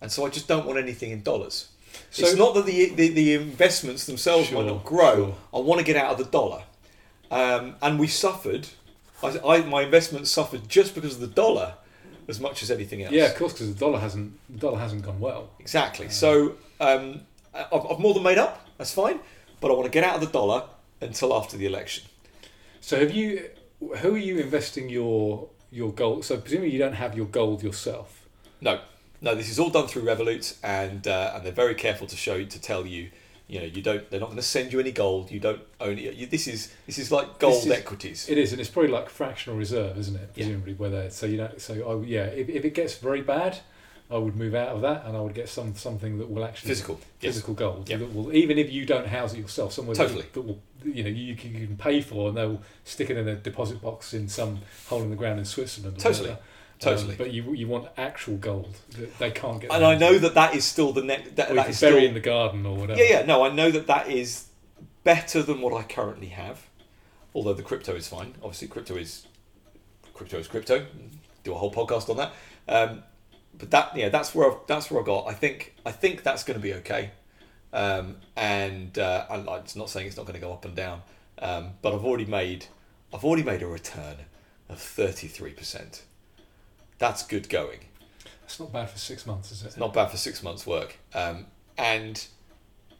And so I just don't want anything in dollars. So- it's not that the, the, the investments themselves might not grow. sure. I want to get out of the dollar. Um, and we suffered, I, I, my investments suffered just because of the dollar as much as anything else. Yeah, of course, because the dollar hasn't the dollar hasn't gone well. Exactly. So um, I've, I've more than made up. That's fine. But I want to get out of the dollar until after the election. So have you? Who are you investing your your gold? So presumably you don't have your gold yourself. No, no. This is all done through Revolut, and uh, and they're very careful to show to tell you, you know, you don't. They're not going to send you any gold. You don't own it. You, this is this is like gold is- equities. It is, and it's probably like fractional reserve, isn't it? Presumably yeah. Whether so you know, so I, yeah, if, if it gets very bad, I would move out of that, and I would get some something that will actually Physical. Yes. physical gold Yeah. that will even if you don't house it yourself, somewhere Totally. that, that will you know you, can- you can pay for, and they'll stick it in a deposit box in some hole in the ground in Switzerland. Totally. whatever. Totally. Um, but you you want actual gold that they can't get. And I know that that is still the next. That, you can bury still. in the garden or whatever. yeah, yeah. No, I know that that is better than what I currently have. Although the crypto is fine. Obviously, crypto is crypto is crypto. Do a whole podcast on that. Um, but that yeah, that's where I've, that's where I got. I think I think that's going to be okay. Um, and uh, I'm not saying it's not going to go up and down, um, but I've already made I've already made a return of thirty three percent. That's good going. It's not bad for six months, is it? It's not bad for six months' work. Um, and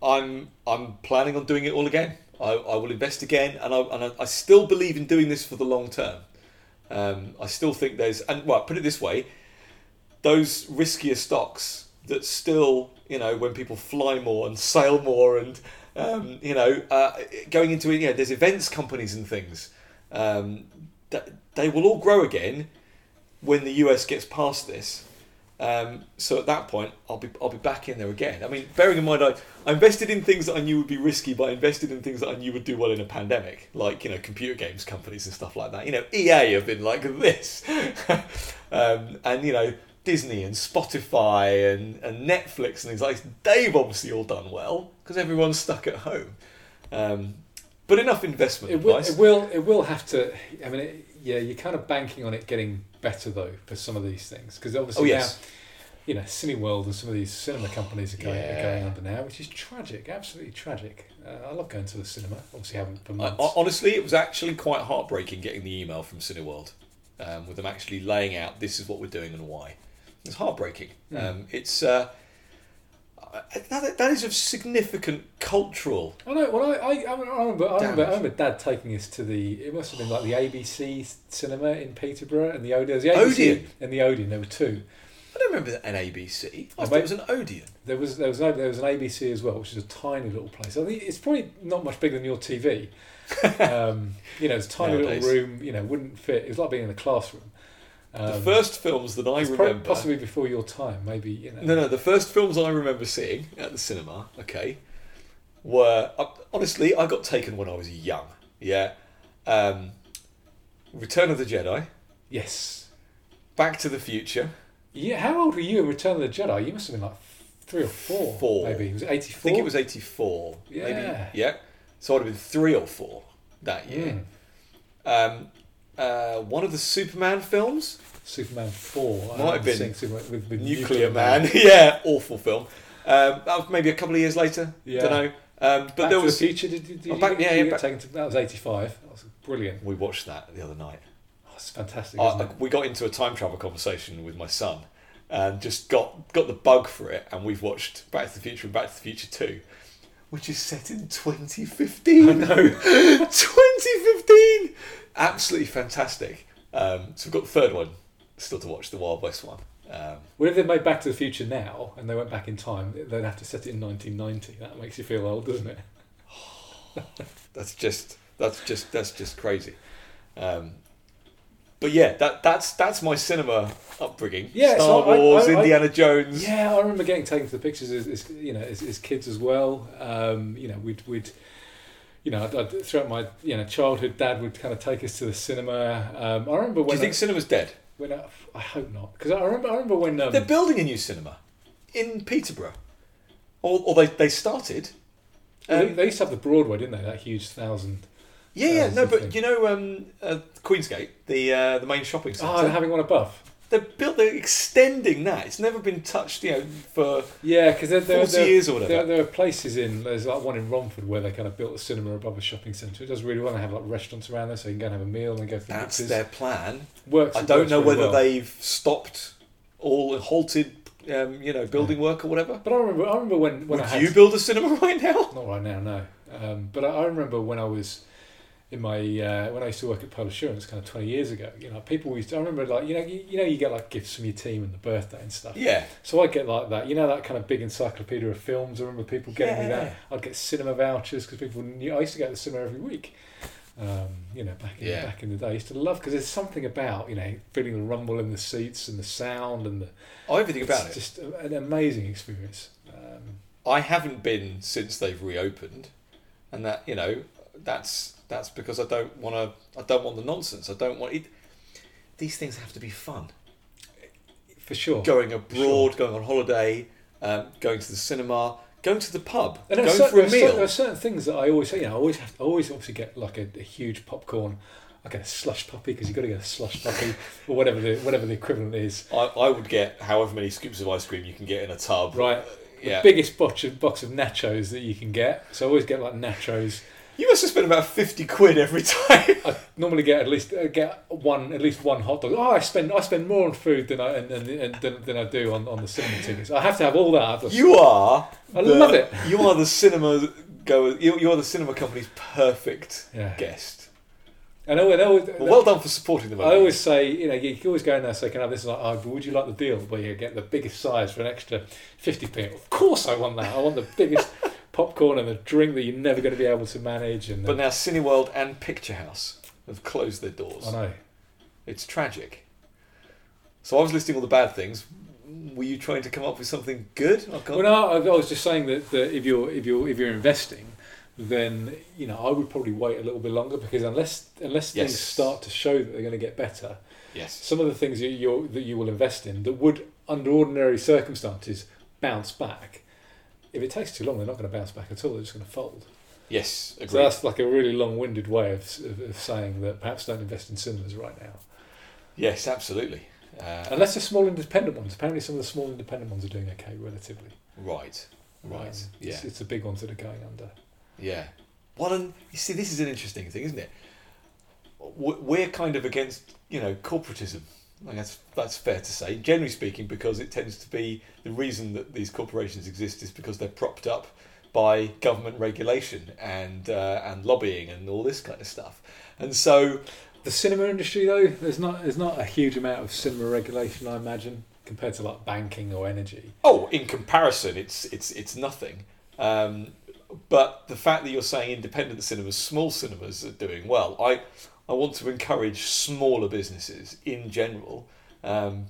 I'm I'm planning on doing it all again. I, I will invest again, and I and I, I still believe in doing this for the long term. Um, I still think there's and well, put it this way, those riskier stocks that still you know when people fly more and sail more and um, you know uh, going into it, you know, there's events companies and things. Um, that they will all grow again when the US gets past this. Um, so at that point, I'll be I'll be back in there again. I mean, bearing in mind, I, I invested in things that I knew would be risky, but I invested in things that I knew would do well in a pandemic, like you know, computer games companies and stuff like that. You know, EA have been like this, um, and you know, Disney and Spotify and, and Netflix and things like this. They've obviously all done well because everyone's stuck at home. Um, but enough investment It will, advice. it will. It will have to. I mean, it, yeah, you're kind of banking on it getting better though for some of these things because obviously Oh, yes. now, you know, Cineworld and some of these cinema companies are going, are going under now, which is tragic, absolutely tragic. Uh, I love going to the cinema. Obviously, haven't for months. I- honestly, it was actually quite heartbreaking getting the email from Cineworld um, with them actually laying out this is what we're doing and why. It's heartbreaking. Mm. Um, it's uh, that, that is of significant cultural. I know. Well, I, I, I remember, I remember, I remember Dad taking us to the. It must have been like the ABC cinema in Peterborough and the Odeon. The ABC Odeon? and the Odeon. There were two. I don't remember an ABC. I Oh, thought it was an Odeon. There was there was no, there was an ABC as well, which is a tiny little place. I think it's probably not much bigger than your TV. um, you know, it's a tiny Nowadays. little room. You know, wouldn't fit. It's like being in a classroom. Um, the first films that I remember. possibly before your time, maybe. You know. No, no. The first films I remember seeing at the cinema, okay, were uh, honestly I got taken when I was young. Yeah, um, Return of the Jedi, Yes. Back to the Future. Yeah. How old were you in Return of the Jedi? You must have been like three or four. Four. Maybe was it eighty I think it was eighty four. Yeah. Maybe. Yeah. So I'd have been three or four that year. Mm. Um, uh, one of the Superman films, Superman four. I Might have been Superman with, with Nuclear, Man. yeah, awful film. Um, that was maybe a couple of years later. Yeah. Don't know. Um, but Back there to was the Future. Did, did, did Oh, back- yeah, you yeah, back- to, that was eighty five. That was brilliant. we watched that the other night. Oh, it's fantastic. It? we got into a time travel conversation with my son and just got got the bug for it and we've watched Back to the Future and Back to the Future 2 which is set in 2015. I know. 2015! Absolutely fantastic. Um, so we've got the third one still to watch, the Wild West one. Um, Well, if they made Back to the Future now and they went back in time, they'd have to set it in 1990. That makes you feel old, doesn't it? that's just that's just that's just crazy. Um, but yeah, that that's that's my cinema upbringing. Yeah, Star so Wars, I- I- Indiana Jones. Yeah, I remember getting taken to the pictures as, as you know as, as kids as well. Um, you know, we'd we'd you know I'd, I'd, throughout my you know childhood, Dad would kind of take us to the cinema. Um, I remember when. Do you think I, cinema's dead? when I, I hope not because I remember I remember when um, They're building a new cinema in Peterborough, or, or they they started. well, they, Um, they used to have the Broadway, didn't they? That huge thousand. yeah, yeah, That no, but thing. you know, um, uh, Queensgate, the uh, the main shopping centre. Oh, they're having one above. They're built. They're extending that. It's never been touched, you know, for Yeah, because there, there, 40 there, years or whatever. there, are places in there's like one in Romford where they kind of built a cinema above a shopping centre. It does really want to have like restaurants around there, so you can go and have a meal and go to that's pictures. their plan. Works. I don't know whether well. they've stopped all halted, um, you know, building work or whatever. But I remember, I remember when when Would I had you build a cinema right now? not right now, no. Um, but I, I remember when I was in my uh, when I used to work at Pearl Assurance, kind of twenty years ago. You know, people used. To, I remember like you know you, you know you get like gifts from your team and the birthday and stuff. Yeah. So I get like that. You know that kind of big encyclopedia of films. I remember people getting me that. I'd get cinema vouchers because people knew. I used to go to the cinema every week. Um, you know, back in Yeah. back in the day, I used to love because there's something about you know feeling the rumble in the seats and the sound and the Oh, everything about it's it. just an amazing experience. Um, I haven't been since they've reopened, and that you know, that's that's because I don't want to. I don't want the nonsense. I don't want it. These things have to be fun. for sure. Going abroad, going on holiday, um, going to the cinema, going to the pub, And there going are, for certain, a are certain, meal. there are certain things that I always say. You know, I always have, I always obviously get like a, a huge popcorn. I get a slush puppy because you've got to get a slush puppy or whatever the whatever the equivalent is. I, I would get however many scoops of ice cream you can get in a tub. Right. Yeah. The biggest box of, box of nachos that you can get. So I always get like nachos. You must have spent about fifty quid every time. I normally get at least uh, get one at least one hot dog. Oh, I spend I spend more on food than I and, and, and than, than I do on, on the cinema tickets. I have to have all that. You are. I the- love it. You are the cinema goer. You, you are the cinema company's perfect Yeah. guest. And I always, Well, well done for supporting them. I always say, you know, you can always go in there and say, "Can I have this?" Like, oh, would you like the deal where you get the biggest size for an extra fifty p? Of course, I want that. I want the biggest popcorn and the drink that you're never going to be able to manage. And But now Cineworld and Picturehouse have closed their doors. I know. It's tragic. So I was listing all the bad things. Were you trying to come up with something good? Oh, Well, no, I was just saying that, that if you're if you're if you're investing, then you know I would probably wait a little bit longer because unless unless things start to show that they're going to get better, yes. some of the things that you that you will invest in that would under ordinary circumstances bounce back. If it takes too long, they're not going to bounce back at all. They're just going to fold. Yes. Agreed. So that's like a really long-winded way of, of, of saying that perhaps don't invest in cinemas right now, yes, absolutely. Uh, unless they're small independent ones. Apparently, some of the small independent ones are doing okay relatively. right. Right. Um, yeah. it's, it's the big ones that are going under. Yeah. Well, and you see, this is an interesting thing, isn't it? We're kind of against, you know, corporatism. I that's that's fair to say, generally speaking, because it tends to be the reason that these corporations exist is because they're propped up by government regulation and uh, and lobbying and all this kind of stuff. And so, The cinema industry, though, there's not there's not a huge amount of cinema regulation, I imagine, compared to like banking or energy. oh, in comparison, it's it's it's nothing. Um, but the fact that you're saying independent cinemas, small cinemas are doing well, I I want to encourage smaller businesses in general, um,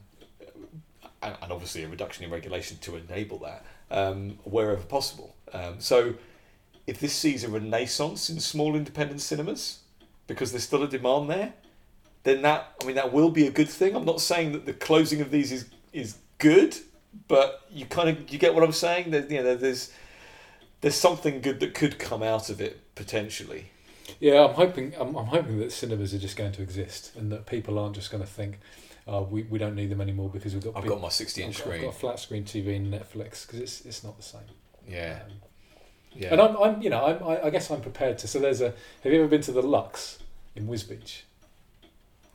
and, and obviously a reduction in regulation to enable that um, wherever possible. Um, so, if this sees a renaissance in small independent cinemas, because there's still a demand there, then that I mean that will be a good thing. I'm not saying that the closing of these is is good, but you kind of you get what I'm saying. That you know there's there's something good that could come out of it potentially. Yeah, I'm hoping I'm, I'm hoping that cinemas are just going to exist and that people aren't just going to think, oh, we, we don't need them anymore because we've got I've big- got my 60 inch I've I've screen. got a flat screen TV and Netflix because it's it's not the same. Yeah, Um, yeah. And I'm, I'm you know I'm, I, I guess I'm prepared to. So there's a. Have you ever been to the Luxe in Wisbech?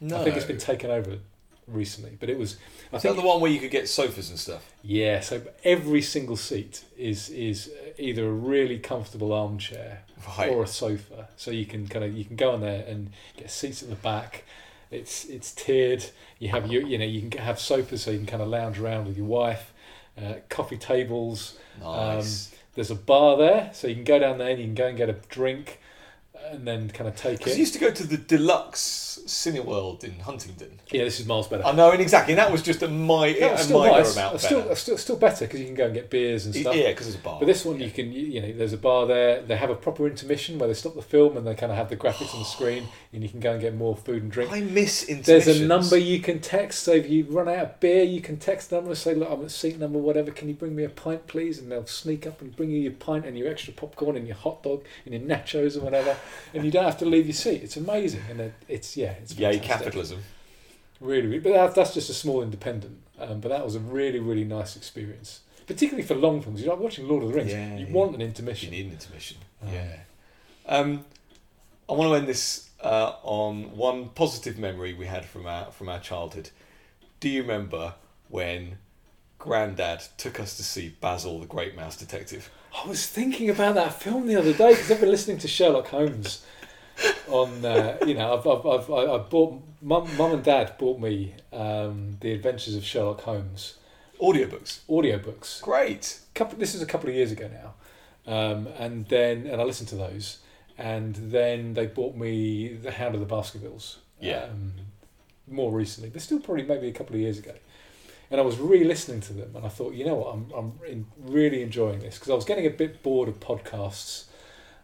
no, I think it's been taken over recently, but it was. I Is think the one where you could get sofas and stuff? Yeah, so every single seat is is either a really comfortable armchair Right. or a sofa, so you can kind of you can go on there and get seats at the back. It's it's tiered. You have you you know you can have sofas so you can kind of lounge around with your wife. Uh, coffee tables. nice. There's a bar there, so you can go down there and you can go and get a drink, and then kind of take it. you used to go to the Deluxe Cineworld in Huntingdon. yeah, this is miles better. I know, and exactly, and that was just a, mi- a still minor nice. amount Uh, still, better. still, still better because you can go and get beers and stuff. Yeah, because it's a bar. But this one, Yeah. you can, you, you know, there's a bar there. They have a proper intermission where they stop the film and they kind of have the graphics on the screen, and you can go and get more food and drink. I miss intermissions. There's a number you can text. So if you run out of beer, you can text the number. and Say, look, I'm at seat number whatever. Can you bring me a pint, please? And they'll sneak up and bring you your pint and your extra popcorn and your hot dog and your nachos or whatever. And you don't have to leave your seat. It's amazing, and it's yeah, it's Yay, capitalism. Really, really, but that, that's just a small independent. Um, but that was a really, really nice experience, particularly for long films. You're like watching Lord of the Rings. Yeah, you yeah. want an intermission. You need an intermission. Um, Yeah. Um, I want to end this uh, on one positive memory we had from our from our childhood. Do you remember when Grandad took us to see Basil the Great Mouse Detective? I was thinking about that film the other day because I've been listening to Sherlock Holmes on. Uh, you know, I've, I've, I've I bought mum, mum and dad bought me um, the Adventures of Sherlock Holmes Audiobooks. audiobooks. Great. Couple, this is a couple of years ago now, um, and then and I listened to those, and then they bought me the Hound of the Baskervilles. Yeah. Um, more recently, but still probably maybe a couple of years ago. And I was re-listening to them, and I thought, you know what, I'm I'm in, really enjoying this because I was getting a bit bored of podcasts.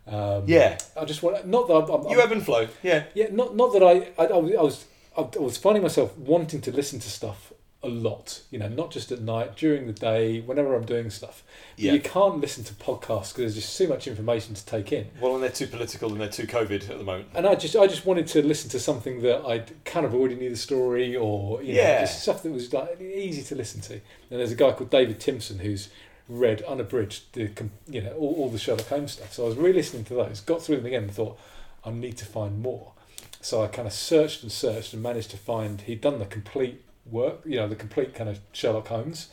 Um, Yeah. I just want not that I'm, I'm, You ebb and flow. Yeah. yeah, not not that I I, I was I was finding myself wanting to listen to stuff a lot. You know, not just at night, during the day, whenever I'm doing stuff. But Yeah. you can't listen to podcasts because there's just too much information to take in. Well, and they're too political and they're too COVID at the moment. And I just I just wanted to listen to something that I kind of already knew the story or you know Yeah. just stuff that was like easy to listen to. And there's a guy called David Timson who's read unabridged the you know all, all the Sherlock Holmes stuff. So I was re-listening to those, got through them again, and thought I need to find more. So I kind of searched and searched and managed to find he'd done the complete work, you know, the complete kind of Sherlock Holmes.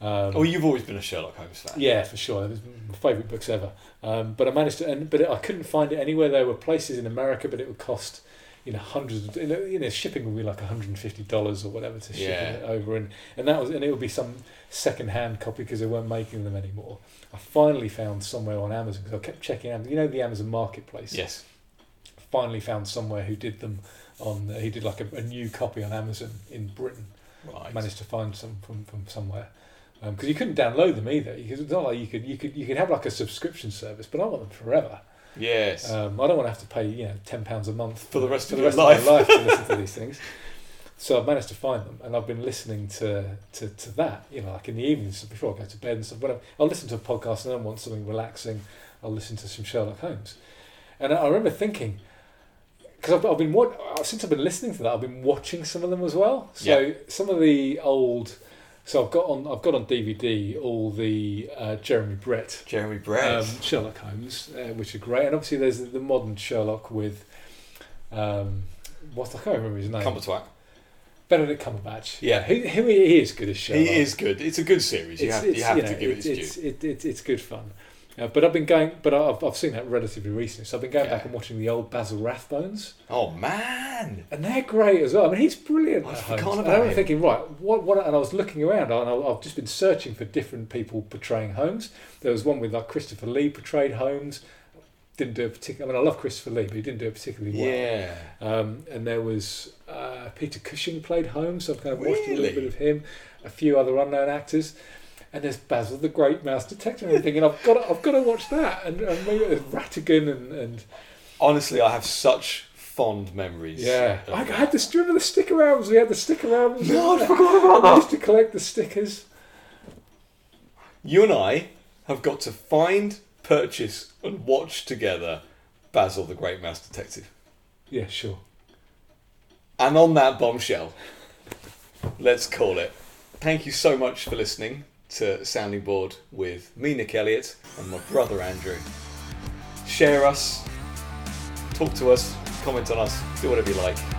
Um, Oh, you've always been a Sherlock Holmes fan. yeah, for sure. It was my favourite books ever. Um, but I managed to, and, but I couldn't find it anywhere. There were places in America, but it would cost, you know, hundreds. Of, you know, you know, shipping would be like one hundred and fifty dollars or whatever to ship Yeah. it over, and and that was, and it would be some second-hand copy because they weren't making them anymore. I finally found somewhere on Amazon because I kept checking Amazon. You know, the Amazon Marketplace. Yes. Finally found somewhere who did them on. Uh, he did like a, a new copy on Amazon in Britain Right. managed to find some from, from somewhere because you couldn't download them either. Because it's not like you could you could you could have like a subscription service, but I want them forever. Yes. Um, I don't want to have to pay you know ten pounds a month For the rest for of the rest life. of my life to listen to these things. So I've managed to find them, and I've been listening to, to, to that. You know, like in the evenings before I go to bed and stuff. Whatever. I'll listen to a podcast and then want something relaxing. I'll listen to some Sherlock Holmes, and I I remember thinking. Because I've, I've been wa- since I've been listening to that, I've been watching some of them as well. So some of the old, so I've got on I've got on DVD all the uh, Jeremy Brett Jeremy Brett. um, Sherlock Holmes, uh, which are great, and obviously there's the, the modern Sherlock with um, what I can't remember his name. Cumbertwat. Benedict Cumberbatch. Yeah. who, who he is good as Sherlock. He is good. It's a good series. You It's- have, you have you to give it it's, its it's, it, it, it's good fun. Uh, but I've been going, but I've, I've seen that relatively recently. So I've been going Yeah. back and watching the old Basil Rathbones, Oh man. and they're great as well. I mean, he's brilliant. I'd at Holmes. and I was him. thinking, right, what, what? And I was looking around, and I- I've just been searching for different people portraying Holmes. There was one with like Christopher Lee portrayed Holmes. Didn't do a particular. I mean, I love Christopher Lee, but he didn't do it particularly well. Yeah. Um, and there was uh, Peter Cushing played Holmes, so I've kind of watched a Really? little bit of him, a few other unknown actors. And there's Basil the Great Mouse Detective, and I'm thinking I've got to, I've got to watch that. And, and maybe there's Ratigan and, and Honestly, I have such fond memories. yeah, I that. had the do you remember the sticker albums. We had the sticker albums. No, I forgot about I that. used to collect the stickers. You and I have got to find, purchase, and watch together Basil the Great Mouse Detective. Yeah, sure. And on that bombshell, let's call it. Thank you so much for listening to Sounding Board with me, Nick Elliott, and my brother Andrew. Share us, talk to us, comment on us, do whatever you like.